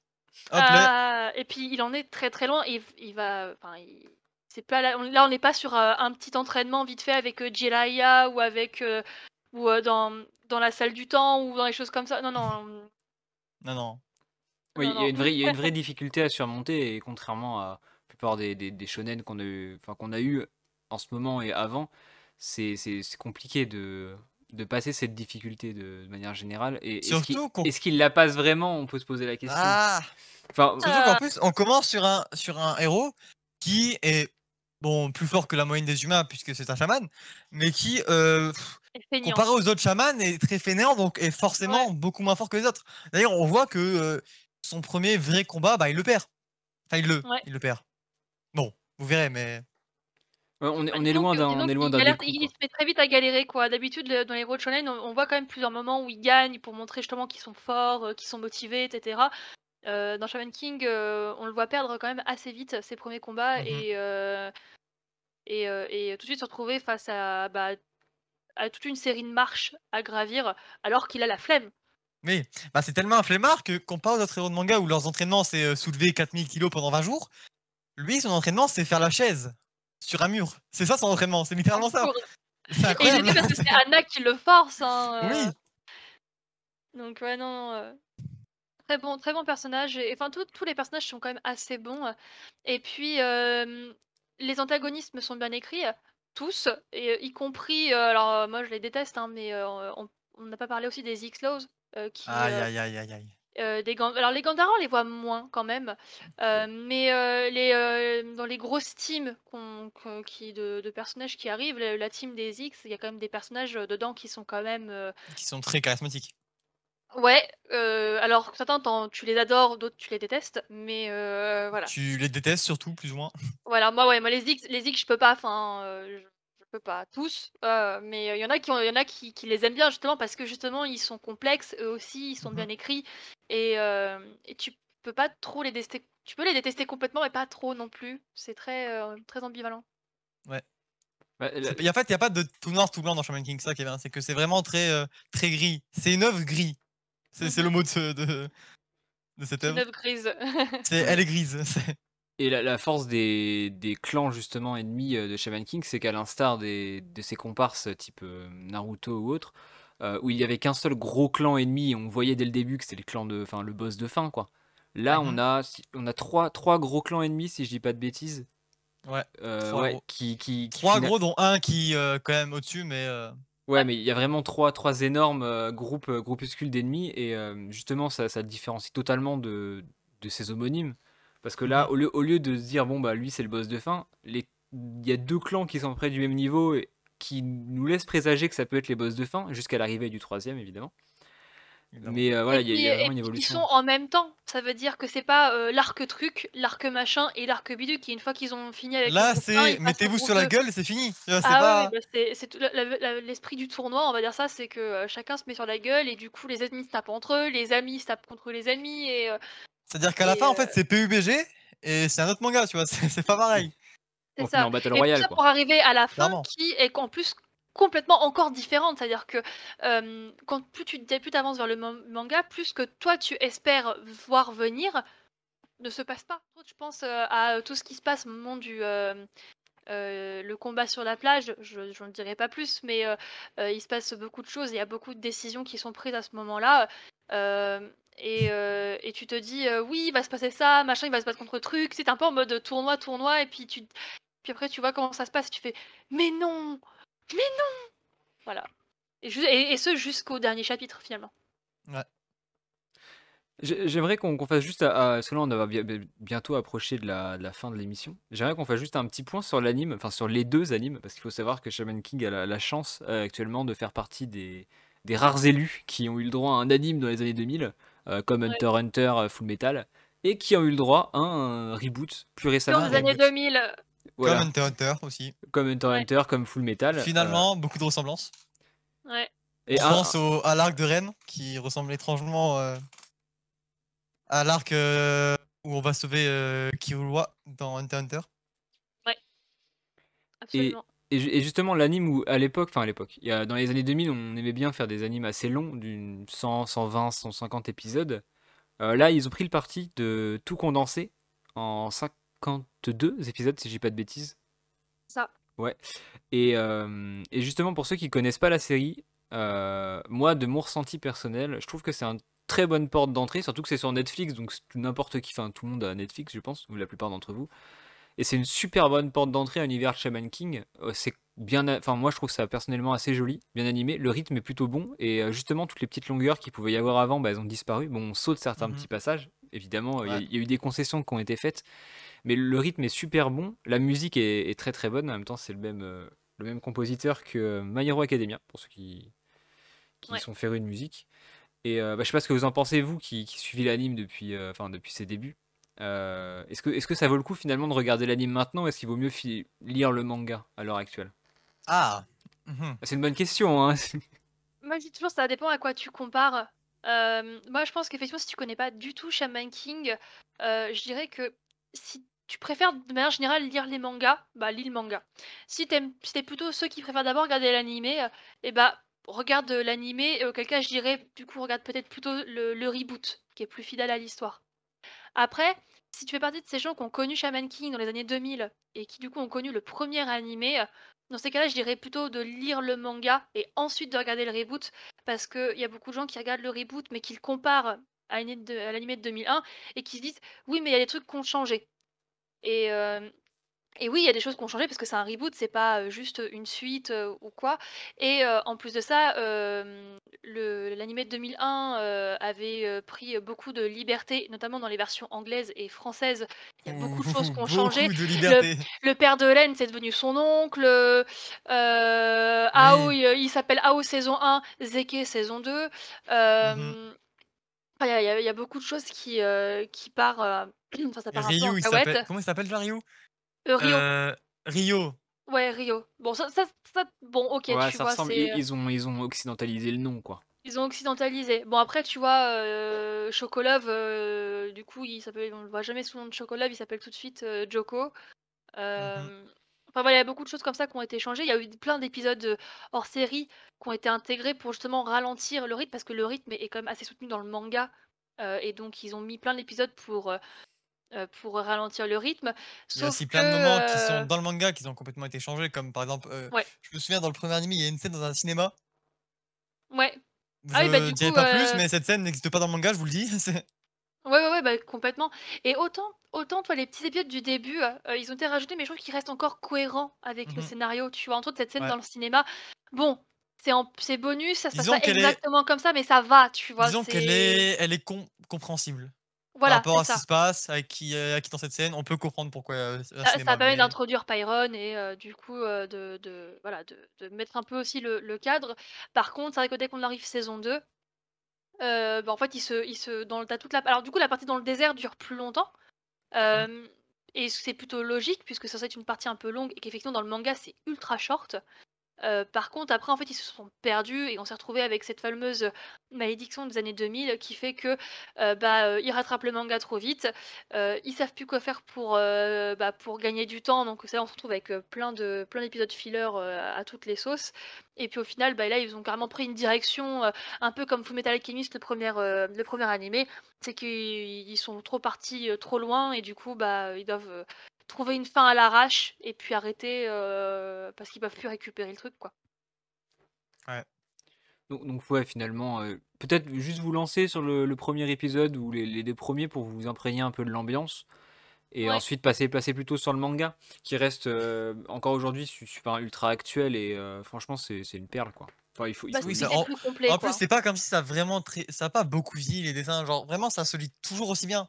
Ah et puis il en est très, très loin et il va enfin il c'est pas là on là on n'est pas sur, heu, un petit entraînement vite fait avec, heu, Jiraiya ou avec, ou, dans, dans la salle du temps ou dans les choses comme ça. Non, non, Non, non. Oui, il y, a une vraie, il y a une vraie difficulté à surmonter, et contrairement à la plupart des, des, des shonen qu'on a, eu, enfin, qu'on a eu en ce moment et avant, c'est c'est- c'est compliqué de, de passer cette difficulté de, de manière générale. Et est-ce qu'il Surtout qu'on est-ce qu'il la passe vraiment On peut se poser la question. Ah Enfin, Surtout qu'en plus, on commence sur un, sur un héros qui est bon plus fort que la moyenne des humains puisque c'est un chaman, mais qui, euh, comparé aux autres chamans, est très fainéant, donc est forcément beaucoup moins fort que les autres. D'ailleurs, on voit que euh, son premier vrai combat, bah, il le perd. Enfin, il le, Ouais. il le perd. Bon, vous verrez, mais ouais, on est, on est disons loin d'un on est loin d'un Il se met très vite à galérer quoi. D'habitude le- dans les héros de shonen, on, on voit quand même plusieurs moments où ils gagnent pour montrer justement qu'ils sont forts, euh, qu'ils sont motivés, etc. Euh, dans Shaman King, euh, on le voit perdre quand même assez vite ses premiers combats Mhm. et, euh, et, euh, et tout de suite se retrouver face à, bah, à toute une série de marches à gravir alors qu'il a la flemme. Oui, bah, c'est tellement un flemmard que comparé aux autres héros de manga où leurs entraînements c'est euh, soulever 4000 kilos pendant 20 jours, lui son entraînement c'est faire la chaise sur un mur. C'est ça son entraînement, c'est littéralement ça. C'est Et incroyable. dit parce que c'est Anna qui le force. hein, euh. Oui. Donc ouais non. euh, Très bon, très bon personnage. Et enfin tous tous les personnages sont quand même assez bons. Et puis euh, les antagonistes me sont bien écrits, tous, et y compris. euh, alors moi je les déteste, hein, mais on n'a pas parlé aussi des X-Laws. qui, Aïe aïe aïe aïe aïe. Euh, des Alors les Gandara on les voit moins quand même, euh, mais euh, les, dans les grosses teams qui, de, de personnages qui arrivent, la, la team des X, il y a quand même des personnages dedans qui sont quand même... Qui sont très charismatiques. Ouais, alors certains tu les adores, d'autres tu les détestes, mais voilà. Tu les détestes surtout plus ou moins. Voilà, moi ouais, moi les X, les X je peux pas, enfin, je, que pas tous, heu, mais il y en a qui ont il y en a qui qui les aiment bien justement parce que justement ils sont complexes, eux aussi, ils sont Mmh bien écrits et hem et tu peux pas trop les détester tu peux les détester complètement mais pas trop non plus. C'est très, très ambivalent. Bah, la- y a- En fait, il n'y a pas de tout noir, tout blanc dans Shaman King, ça qui est bien. C'est que c'est vraiment très, euh, très gris. C'est une œuvre gris. C'est c'est le mot de, ce- de, de cette C'est une œuvre. œuvre grise. C'est- Elle est grise. Et la, la force des, des clans justement ennemis euh, de Shaman King, c'est qu'à l'instar des, de ses comparses type euh, Naruto ou autre, euh, où il y avait qu'un seul gros clan ennemi, et on voyait dès le début que c'était le clan de, enfin le boss de fin quoi. Là, on Mhm. a on a trois, trois gros clans ennemis si je dis pas de bêtises. Ouais, Euh, trois ouais, gros. qui, qui, qui Trois fina- gros, dont un qui euh, quand même au-dessus, mais euh, Ouais, mais il y a vraiment trois, trois énormes euh, groupes, euh, groupuscules d'ennemis, et euh, justement, ça, ça le différencie totalement de, de ses homonymes. Parce que là, au, lieu, au lieu de se dire, bon, bah lui, c'est le boss de fin, il y a deux clans qui sont près du même niveau, et qui nous laissent présager que ça peut être les boss de fin, jusqu'à l'arrivée du troisième, évidemment. Mais euh, voilà, il y, a- y vraiment une puis, ils évolution. sont en même temps. Ça veut dire que c'est pas euh, l'arc truc, l'arc machin et l'arc bidule qui, une fois qu'ils ont fini avec Là, c'est mettez-vous sur la deux. gueule et c'est fini. Ah pas. bah c'est l'esprit du tournoi, on va dire ça, c'est que euh, chacun se met sur la gueule et du coup les ennemis se tapent entre eux, les amis se tapent contre les ennemis et euh, C'est-à-dire qu'à la Et, fin, en euh, fait, c'est PUBG et c'est un autre manga, tu vois. C'est pas pareil. c'est ça. en Battle Et tout Royale, ça quoi. pour arriver à la fin Clairement. qui est en plus complètement encore différente. C'est-à-dire que euh, quand plus tu plus avances vers le man- manga, plus que toi tu espères voir venir ne se passe pas. Je pense euh, à tout ce qui se passe au moment du euh, euh, le combat sur la plage. Je ne dirai pas plus, mais euh, euh, il se passe beaucoup de choses. Il y a beaucoup de décisions qui sont prises à ce moment-là. Euh, et, euh, tu te dis, euh, oui, il va se passer ça, machin, il va se battre contre truc. C'est un peu en mode tournoi, tournoi, et puis tu, puis après tu vois comment ça se passe, tu fais, mais non, mais non, voilà. Et, ce jusqu'au dernier chapitre finalement. J'ai- J'aimerais qu'on fasse juste, à- parce que là on va bi- bi- bientôt approcher de la, fin de l'émission. J'aimerais qu'on fasse juste un petit point sur l'anime, enfin sur les deux animes, parce qu'il faut savoir que Shaman King a la, chance euh, actuellement de faire partie des, rares élus qui ont eu le droit à un anime dans les années 2000, euh, comme Ouais. Hunter x Hunter, euh, Full Metal, et qui ont eu le droit à un reboot plus récemment, Dans les années reboot. 2000, euh, voilà, Comme Hunter x Hunter aussi. comme Hunter x Ouais. Hunter, comme Full Metal. euh, Finalement, beaucoup de ressemblances. ouais. et On un- pense au- à l'arc de Rennes qui ressemble étrangement euh, à l'arc euh, où on va sauver euh, Killua dans Hunter x Hunter. Absolument. Et, ju- et justement, l'anime où, à l'époque, enfin à l'époque, dans les années 2000, on aimait bien faire des animes assez longs, d'une 100, 120, 150 épisodes. Euh, là, ils ont pris le parti de tout condenser en 52 épisodes, si je dis pas de bêtises. Ça. Ouais. Et, euh, et justement, pour ceux qui connaissent pas la série, euh, moi, de mon ressenti personnel, je trouve que c'est une très bonne porte d'entrée, surtout que c'est sur Netflix, donc n'importe qui, enfin tout le monde a Netflix, je pense, ou la plupart d'entre vous. Et c'est une super bonne porte d'entrée à l'univers de Shaman King. Euh, c'est bien, enfin moi je trouve ça personnellement assez joli, bien animé. Le rythme est plutôt bon et euh, justement toutes les petites longueurs qu'il pouvait y avoir avant, bah, elles ont disparu. Bon, on saute certains Mhm. petits passages, évidemment. Il y a- Ouais. il y, a eu des concessions qui ont été faites, mais le rythme est super bon. La musique est, est très très bonne. En même temps, c'est le même, euh, le même compositeur que euh, My Hero Academia pour ceux qui qui Ouais. sont férus de musique. Et euh, bah, je sais pas ce que vous en pensez vous qui, qui suivez l'anime depuis, euh, enfin depuis ses débuts. Euh, est-ce que, est-ce que ça vaut le coup finalement de regarder l'anime maintenant ou est-ce qu'il vaut mieux fi- lire le manga à l'heure actuelle? Ah mhm. C'est une bonne question. Hein Moi, je dis toujours, ça dépend à quoi tu compares. Euh, moi, je pense qu'effectivement, si tu connais pas du tout Shaman King, euh, je dirais que si tu préfères de manière générale lire les mangas, bah lis le manga. Si t'aimes, si t'es plutôt ceux qui préfèrent d'abord regarder l'animé, euh, et bah regarde l'animé. Et auquel cas, je dirais du coup regarde peut-être plutôt le, le reboot, qui est plus fidèle à l'histoire. Après, si tu fais partie de ces gens qui ont connu Shaman King dans les années 2000 et qui du coup ont connu le premier animé, euh, dans ces cas-là, je dirais plutôt de lire le manga et ensuite de regarder le reboot parce qu'il y a beaucoup de gens qui regardent le reboot mais qui le comparent à l'animé de 2001 et qui se disent oui mais il y a des trucs qui ont changé. Et, euh, et oui, il y a des choses qui ont changé parce que c'est un reboot, c'est pas euh, juste une suite euh, ou quoi. Et euh, en plus de ça, l'animé de 2001 euh, avait pris beaucoup de liberté, notamment dans les versions anglaises et françaises. Il y a beaucoup de choses qui ont changé. Le père de Hélène, c'est devenu son oncle. il, il s'appelle Ao saison 1, Zeke saison 2. euh, Mhm. enfin, Il y, a- y y beaucoup de choses qui, qui partent. enfin, ça part un peu en. Comment il s'appelle déjà Ryu? Euh, Rio, Euh, Rio. Ouais, Rio. Bon, ça, ça, ça- bon, ok, Ouais, tu ça vois, ressemble. c'est. Ils, ils ont, ils ont occidentalisé le nom, quoi. Ils ont occidentalisé. Bon, après, tu vois, euh, Chocolove, euh, du coup, il s'appelle, on le voit jamais sous le nom de Chocolove, il s'appelle tout de suite euh, Joko. Euh, Enfin, voilà, il y a beaucoup de choses comme ça qui ont été changées. Il y a eu plein d'épisodes euh, hors série qui ont été intégrés pour justement ralentir le rythme, parce que le rythme est quand même assez soutenu dans le manga. euh, et donc, ils ont mis plein d'épisodes pour, euh, euh, pour ralentir le rythme. Il y a aussi que, plein de moments qui euh, sont dans le manga qui ont complètement été changés, comme par exemple, euh, Ouais. je me souviens dans le premier anime, il y a une scène dans un cinéma. Ouais, Je Ah oui, bah, du coup, pas plus, euh, mais cette scène n'existe pas dans le manga, je vous le dis. Ouais, ouais, ouais, bah, complètement. Et autant, autant, toi, les petits épisodes du début, euh, ils ont été rajoutés, mais je trouve qu'ils restent encore cohérents avec le Mhm. scénario. Tu vois, entre autres, cette scène Ouais. dans le cinéma, bon, c'est en... bonus, ça se passe pas est- exactement comme ça, mais ça va, tu vois. Disons qu'elle est, elle est com- compréhensible. Voilà, par rapport à ce qui se passe, avec qui, euh, avec qui dans cette scène, on peut comprendre pourquoi euh, Ça, cinéma. ça permet mais- d'introduire Pyron et euh, du coup euh, de, de, voilà, de, de mettre un peu aussi le, le cadre. Par contre, c'est vrai que dès qu'on arrive saison 2, euh, bah, en fait, il se, il se, dans toute la, alors du coup, la partie dans le désert dure plus longtemps. Euh, Et c'est plutôt logique puisque ça c'est une partie un peu longue et qu'effectivement dans le manga c'est ultra short. Euh, par contre, après, en fait, ils se sont perdus et on s'est retrouvé avec cette fameuse malédiction des années 2000 qui fait que euh, bah, euh, ils rattrapent le manga trop vite, euh, ils savent plus quoi faire pour, bah, pour gagner du temps. Donc, ça, on se retrouve avec plein de plein d'épisodes filler à toutes les sauces. Et puis au final, bah, là, ils ont carrément pris une direction un peu comme Fullmetal Alchemist, le premier, le premier animé. C'est qu'ils ils sont trop partis trop loin et du coup, bah, ils doivent trouver une fin à l'arrache et puis arrêter euh, parce qu'ils peuvent plus récupérer le truc quoi. Donc, donc ouais, finalement, euh, peut-être juste vous lancer sur le, le premier épisode ou les, les deux premiers pour vous imprégner un peu de l'ambiance. Et Ouais. ensuite passer, passer plutôt sur le manga, qui reste euh, encore aujourd'hui su- super ultra actuel et euh, franchement c'est c'est une perle quoi. Enfin, il faut, il faut- oui, c'est ça- c'est en- plus complet En quoi. plus, c'est pas comme si ça a vraiment très, ça a pas beaucoup vieilli les dessins. Genre vraiment, ça se lit toujours aussi bien.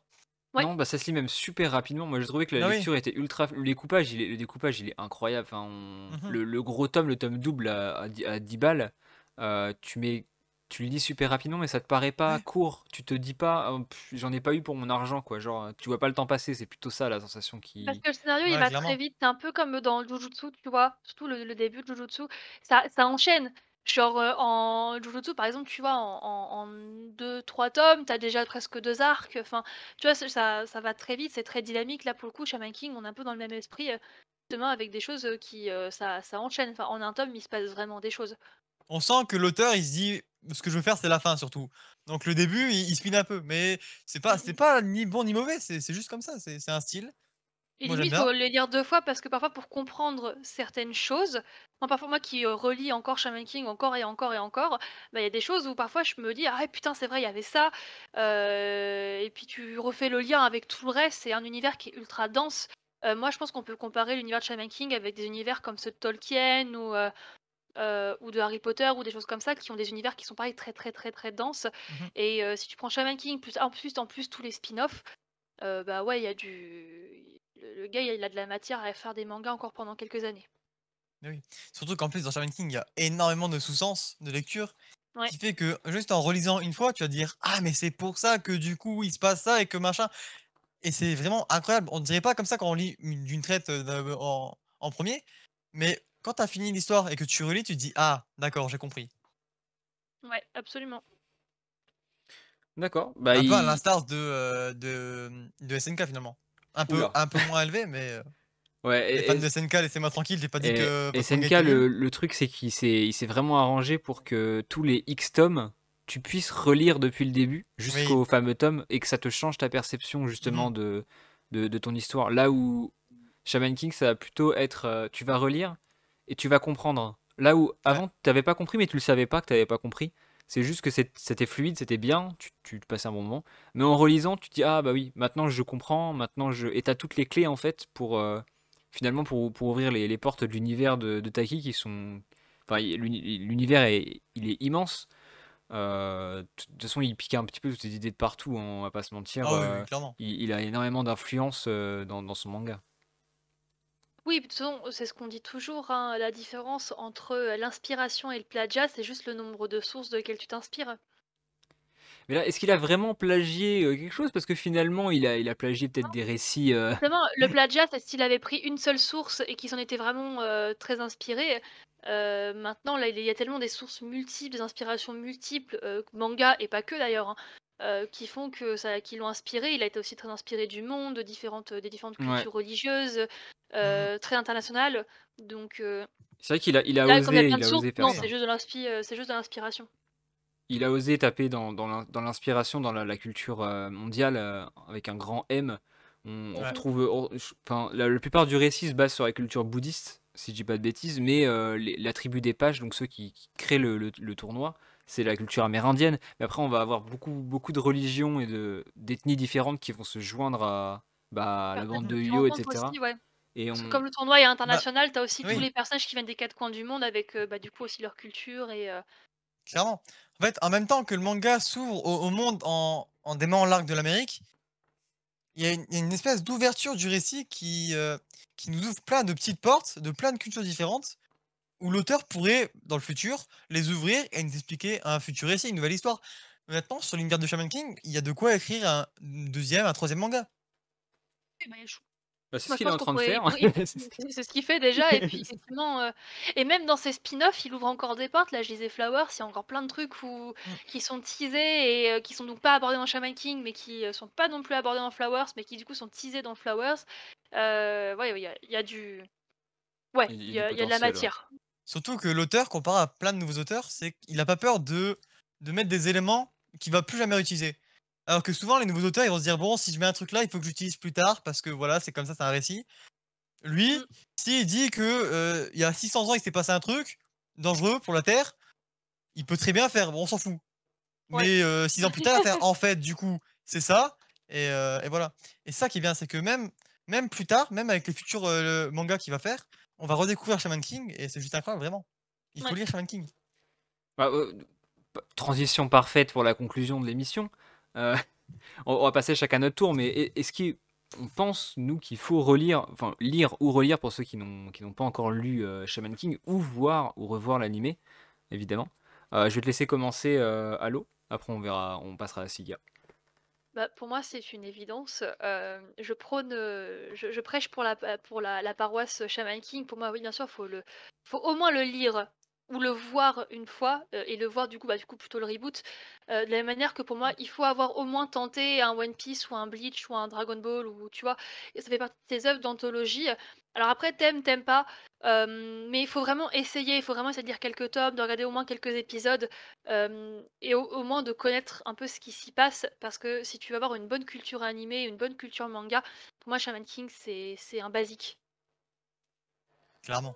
Ouais. Non, bah ça se lit même super rapidement. Moi, j'ai trouvé que la Ah oui. lecture était ultra. Le découpage, il est, le découpage, il est incroyable. Enfin, on- Mhm. le, le gros tome, le tome double à, à, 10 à 10 balles, euh, tu mets, tu le lis super rapidement, mais ça te paraît pas Ouais. court. Tu te dis pas, Oh, pff, j'en ai pas eu pour mon argent, quoi. Genre, tu vois pas le temps passer. C'est plutôt ça la sensation qui. Parce que le scénario il Ouais, va clairement. très vite, c'est un peu comme dans Jujutsu, tu vois, surtout le, le début de Jujutsu, ça, ça enchaîne. Genre euh, en Jujutsu par exemple, tu vois, en, en, en deux, trois tomes, t'as déjà presque deux arcs. Enfin, tu vois, ça, ça, va très vite, c'est très dynamique. Là pour le coup, Shaman King, on est un peu dans le même esprit, euh, justement avec des choses euh, qui, euh, ça, ça enchaîne. Enfin, en un tome, il se passe vraiment des choses. On sent que l'auteur, il se dit, ce que je veux faire, c'est la fin surtout. Donc le début, il, il spin un peu, mais c'est pas, c'est pas ni bon ni mauvais. C'est juste comme ça. C'est un style. Et Moi, limite, j'aime faut lire deux fois parce que parfois, pour comprendre certaines choses, moi, parfois, moi qui euh, relis encore Shaman King encore et encore et encore, bah, il y a des choses où parfois je me dis, ah putain, c'est vrai, il y avait ça. Euh, et puis tu refais le lien avec tout le reste. C'est un univers qui est ultra dense. Euh, moi, je pense qu'on peut comparer l'univers de Shaman King avec des univers comme ceux de Tolkien ou, euh, ou de Harry Potter ou des choses comme ça qui ont des univers qui sont pareil très très très très denses. Mhm. Et si tu prends Shaman King plus en plus en plus tous les spin-offs, bah ouais, il y a du le, gars il a de la matière à faire des mangas encore pendant quelques années. Surtout qu'en plus, dans Shaman King, il y a énormément de sous-sens de lecture. Ouais. Qui fait que juste en relisant une fois, tu vas te dire Ah, mais c'est pour ça que du coup, il se passe ça et que machin. Et c'est vraiment incroyable. On ne dirait pas comme ça quand on lit une- d'une traite euh, en, en premier. Mais quand tu as fini l'histoire et que tu relis, tu te dis Ah, d'accord, j'ai compris. Ouais, absolument. D'accord. Bah, un peu à il- l'instar de, euh, de, de SNK finalement. Un peu, Oula. un peu moins élevé, mais euh, Ouais, les et- fans de SNK, laissez-moi tranquille, j'ai pas dit Et, que. et SNK, le, le truc, c'est qu'il s'est, vraiment arrangé pour que tous les X tomes, tu puisses relire depuis le début jusqu'au fameux tome et que ça te change ta perception justement de, de, de ton histoire. Là où Shaman King, ça va plutôt être euh, tu vas relire et tu vas comprendre. Là où avant, tu n'avais pas compris, mais tu le savais pas que tu n'avais pas compris. C'est juste que c'était fluide, c'était bien, tu, tu passais un bon moment. Mais en relisant, tu te dis ah bah oui, maintenant je comprends, maintenant je. Et tu as toutes les clés en fait pour. euh, finalement pour, pour ouvrir les, les portes de l'univers de, de Taki qui sont. Enfin, l'univers est, il est immense. Euh, de toute façon, il pique un petit peu toutes les idées de partout, hein, on va pas se mentir. Ah oui, euh, oui, il, il a énormément d'influence dans, dans son manga. Oui, de toute façon, c'est ce qu'on dit toujours, hein, la différence entre euh, l'inspiration et le plagiat, c'est juste le nombre de sources de lesquelles tu t'inspires. Mais là, est-ce qu'il a vraiment plagié euh, quelque chose? Parce que finalement, il a, il a plagié peut-être des récits. euh, Justement, le plagiat, c'est s'il avait pris une seule source et qu'il s'en était vraiment euh, très inspiré. Euh, maintenant, là, il y a tellement des sources multiples, des inspirations multiples, euh, manga et pas que d'ailleurs, hein, euh, qui font que ça, qui l'ont inspiré. Il a été aussi très inspiré du monde, de différentes, des différentes Ouais. cultures religieuses, euh, très internationales. Donc, euh, C'est vrai qu'il a, il a là, comme il a osé, il a osé faire non, ça. c'est juste de l'inspi- c'est juste de l'inspiration. Il a osé taper dans, dans l'in- dans l'inspiration, dans la, la culture mondiale, avec un grand M. On, Ouais. retrouve, on- enfin, la, la plupart du récit se base sur la culture bouddhiste, si je dis pas de bêtises, mais les- la tribu des pages, donc ceux qui, qui créent le, le- le tournoi, c'est la culture amérindienne. Mais après, on va avoir beaucoup, beaucoup de religions et de d'ethnies différentes qui vont se joindre à, bah, à la Bah, bande de tu Yo, etc. aussi, ouais. Et on, comme le tournoi est international, t'as aussi oui. tous les personnages qui viennent des quatre coins du monde avec euh, bah, du coup aussi leur culture et euh, Clairement. En fait, en même temps que le manga s'ouvre au, au monde en, en l'arc de l'Amérique, il y, a une- il y a une espèce d'ouverture du récit qui, euh, qui nous ouvre plein de petites portes, de plein de cultures différentes, où l'auteur pourrait, dans le futur, les ouvrir et nous expliquer un futur récit, une nouvelle histoire. Maintenant, sur l'univers de Shaman King, il y a de quoi écrire un deuxième, un troisième manga. bah, je- bah, c'est ce qu'il est en train de faire. c'est ce qu'il fait déjà. Et puis, effectivement, euh, et même dans ses spin-offs, il ouvre encore des portes. Là, je lisais Flowers, il y a encore plein de trucs où, qui sont teasés et euh, qui sont donc pas abordés dans Shaman King, mais qui euh, sont pas non plus abordés dans Flowers, mais qui du coup sont teasés dans Flowers. Euh, ouais, ouais, il y, a- il y a du. Ouais, Il y a y, y de la matière. Surtout que l'auteur, comparé à plein de nouveaux auteurs, c'est qu'il n'a pas peur de, de mettre des éléments qu'il va plus jamais réutiliser. Alors que souvent, les nouveaux auteurs, ils vont se dire Bon, si je mets un truc là, il faut que j'utilise plus tard parce que voilà, c'est comme ça, c'est un récit. Lui, Mm. s'il dit que euh, il y a 600 ans, il s'est passé un truc dangereux pour la Terre, il peut très bien faire Bon, on s'en fout. Ouais. Mais euh, 6 ans plus tard, faire En fait, du coup, c'est ça. Et, euh, et voilà. Et ça qui est bien, c'est que même, même plus tard, même avec les futurs euh, mangas qu'il va faire, on va redécouvrir Shaman King et c'est juste incroyable, vraiment. Il faut Ouais. lire Shaman King. Bah, euh, transition parfaite pour la conclusion de l'émission. Euh, on, on va passer chacun à notre tour, mais e- est-ce qu'on pense, nous, qu'il faut relire, enfin, lire ou relire pour ceux qui n'ont qui n'ont pas encore lu euh, Shaman King, ou voir ou revoir l'animé, évidemment. Euh, je vais te laisser commencer, euh, Allo. Après, on verra, on passera à Siga. Bah, pour moi, c'est une évidence. Je prône, je, prêche pour la, pa- pour la, paroisse Shaman King. Pour moi, oui, bien sûr, faut faut au moins le lire ou le voir une fois euh, et le voir du coup, bah, du coup plutôt le reboot. Euh, de la même manière que pour moi, il faut avoir au moins tenté un One Piece ou un Bleach ou un Dragon Ball ou tu vois, et ça fait partie de tes œuvres d'anthologie. Alors après, t'aimes, t'aimes pas, euh, mais il faut vraiment essayer. Il faut vraiment essayer de lire quelques tomes, de regarder au moins quelques épisodes. Et au, au moins de connaître un peu ce qui s'y passe, parce que si tu veux avoir une bonne culture animée, une bonne culture manga, pour moi Shaman King c'est c'est un basique. Clairement.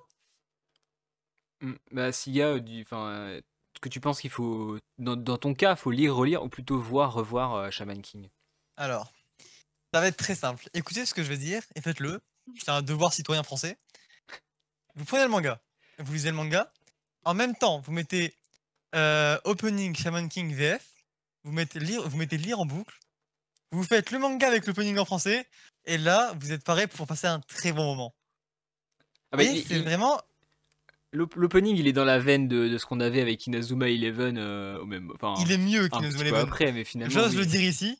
Hmm, Bah, Siga, euh, du- enfin, euh, que tu penses qu'il faut, dans, dans ton cas, faut lire, relire, ou plutôt voir, revoir euh, Shaman King? Alors, ça va être très simple. Écoutez ce que je vais dire et faites-le. C'est un devoir citoyen français. Vous prenez le manga, vous lisez le manga. En même temps, vous mettez euh, opening Shaman King VF. Vous mettez lire, vous mettez lire en boucle. Vous faites le manga avec l'opening en français. Et là, vous êtes paré pour passer un très bon moment. Ah bah, c'est vraiment. L'op- L'opening, il est dans la veine de, de ce qu'on avait avec Inazuma Eleven, euh, au même, enfin, Il est mieux qu'Inazuma Eleven. après, mais finalement. J'ose oui. le dire ici.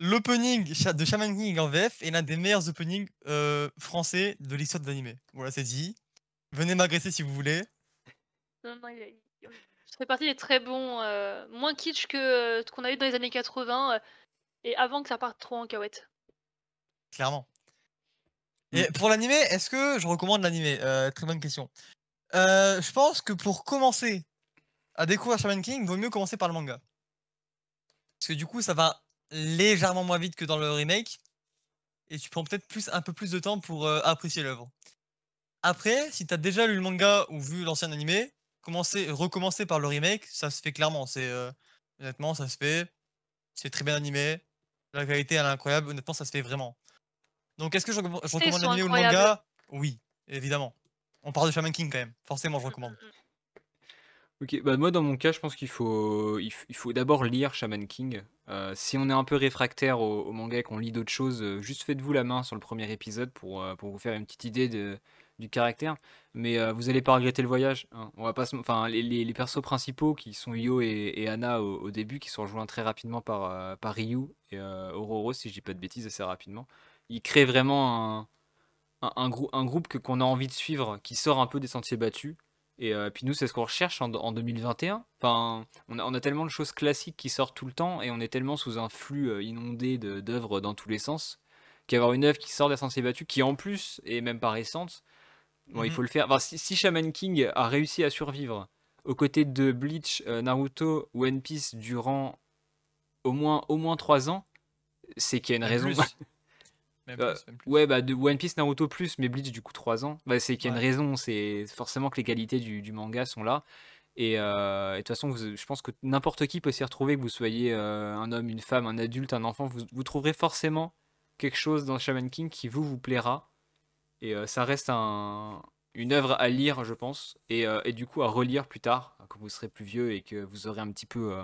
L'opening de Shaman King en VF est l'un des meilleurs openings euh, français de l'histoire de l'animé. Voilà, c'est dit. Venez m'agresser si vous voulez. Non, non, il, il- ça fait partie des très bons, euh, moins kitsch que euh, ce qu'on a eu dans les années 80 euh, et avant que ça parte trop en cahuète. Clairement. Et pour l'animé, est-ce que je recommande l'animé? Euh, Très bonne question. Euh, je pense que pour commencer à découvrir Shaman King, il vaut mieux commencer par le manga. Parce que du coup, ça va légèrement moins vite que dans le remake. Et tu prends peut-être plus, un peu plus de temps pour euh, apprécier l'œuvre. Après, si tu as déjà lu le manga ou vu l'ancien animé, commencer, recommencer par le remake, ça se fait clairement. C'est honnêtement, ça se fait. C'est très bien animé. La qualité elle est incroyable. Honnêtement, ça se fait vraiment. Donc, est-ce que je, recommande l'animé ou le manga? Oui, évidemment. On parle de Shaman King quand même. Forcément, je recommande. Ok, bah moi dans mon cas, je pense qu'il faut, il faut d'abord lire Shaman King. Euh, si on est un peu réfractaire au, au manga et qu'on lit d'autres choses, euh, juste faites-vous la main sur le premier épisode pour, euh, pour vous faire une petite idée de, du caractère. Mais euh, vous allez pas regretter le voyage. hein. On va pas se- Enfin, les, les- les persos principaux qui sont Yo et, et Anna au, au début, qui sont rejoints très rapidement par, par Ryu et euh, Ororo, si je dis pas de bêtises, assez rapidement. Ils créent vraiment un, un, un grou- un groupe que qu'on a envie de suivre, qui sort un peu des sentiers battus. Et euh, puis nous, c'est ce qu'on recherche en, en 2021. Enfin, on a, on a tellement de choses classiques qui sortent tout le temps et on est tellement sous un flux euh, inondé de- d'œuvres dans tous les sens qu'avoir une œuvre qui sort des sentiers battus, qui en plus est même pas récente, bon, il Mhm. faut le faire. Enfin, si, si Shaman King a réussi à survivre aux côtés de Bleach, euh, Naruto, One Piece durant au moins au moins trois ans, c'est qu'il y a une raison. Même Euh, plus, même plus. Ouais, bah de One Piece, Naruto plus, mais Bleach du coup 3 ans. Bah, c'est qu'il y a une raison, c'est forcément que les qualités du, du manga sont là. Et euh, et de toute façon, vous- je pense que n'importe qui peut s'y retrouver, que vous soyez euh, un homme, une femme, un adulte, un enfant, vous, vous trouverez forcément quelque chose dans Shaman King qui vous, vous plaira. Et euh, ça reste un, une œuvre à lire, je pense, et, et du coup à relire plus tard, quand vous serez plus vieux et que vous aurez un petit peu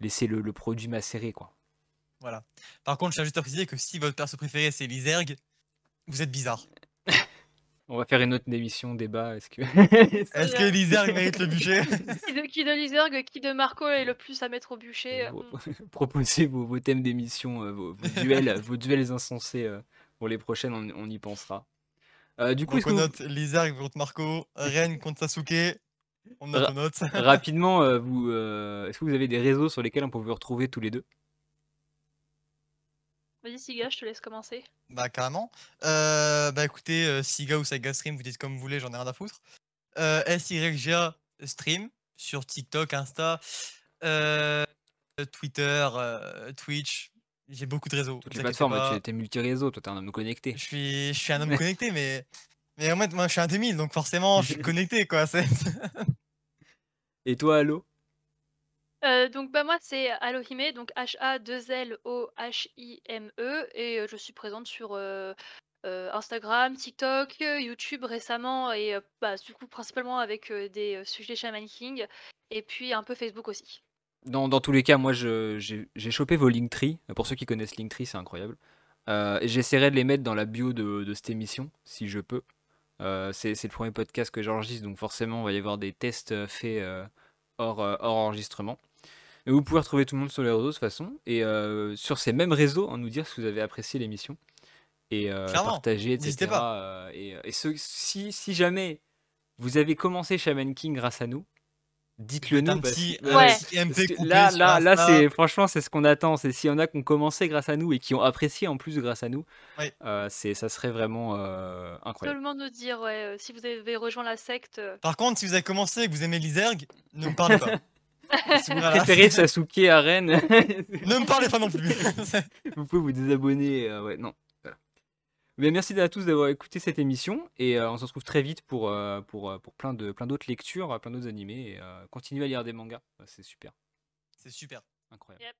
laissé le, le produit macérer, quoi. Voilà. Par contre, je tiens juste à préciser que si votre perso préféré c'est Lizerg, vous êtes bizarre. On va faire une autre émission débat. Est-ce que Est-ce que Lizerg mérite le bûcher Qui de, qui de Lizerg, qui de Marco est le plus à mettre au bûcher hmm. Proposez vos, vos thèmes d'émission, euh, vos, vos duels, vos duels insensés euh, pour les prochaines, on, on y pensera. Euh, du coup, Donc est-ce que on vous- note Lizerg contre Marco, Ren contre Sasuke. On note, Ra- on note. rapidement, euh, vous, euh, est-ce que vous avez des réseaux sur lesquels on peut vous retrouver tous les deux? Vas-y, Siga, je te laisse commencer. Bah carrément. Euh, bah écoutez, euh, Siga ou Saga Stream, vous dites comme vous voulez, j'en ai rien à foutre. Euh, SYGA Stream sur TikTok, Insta, euh, Twitter, euh, Twitch. J'ai beaucoup de réseaux. Toutes les plateformes, pas. tu es multi-réseau, toi t'es un homme connecté. Je suis, je suis un homme connecté, mais, mais en fait, moi je suis un T1000, donc forcément je suis connecté quoi. c'est- Et toi, Allo? Donc bah moi c'est Alohime, donc H-A-2-L-O-H-I-M-E et je suis présente sur Instagram, TikTok, YouTube récemment et bah, du coup principalement avec des sujets Shaman King et puis un peu Facebook aussi. dans, dans tous les cas, moi j'ai chopé vos Linktree. Pour ceux qui connaissent Linktree, c'est incroyable. J'essaierai de les mettre dans la bio de, cette émission, si je peux. C'est le premier podcast que j'enregistre, donc forcément, il va y avoir des tests faits hors, hors enregistrement. Mais vous pouvez retrouver tout le monde sur les réseaux de toute façon. Et euh, sur ces mêmes réseaux, en nous dire si vous avez apprécié l'émission. Et euh, partager, etc. n'hésitez Euh, et et ce- si, si jamais vous avez commencé Shaman King grâce à nous, dites-le nous. parce- petit, Ouais. parce que là, là, c'est franchement, c'est ce qu'on attend. C'est s'il y en a qui ont commencé grâce à nous et qui ont apprécié en plus grâce à nous, Oui. euh, c'est, ça serait vraiment euh, incroyable. Seulement nous dire ouais, euh, si vous avez rejoint la secte. euh, Par contre, si vous avez commencé et que vous aimez Lizerg, ne me parlez pas. Préférez Sasuke à Rennes. ne me parlez pas non plus. vous pouvez vous désabonner. euh, ouais, non. Voilà. Mais merci à tous d'avoir écouté cette émission et euh, on se retrouve très vite pour, euh, pour, pour plein, de, plein d'autres lectures, plein d'autres animés et euh, continuez à lire des mangas. C'est super, c'est super. incroyable. Yep.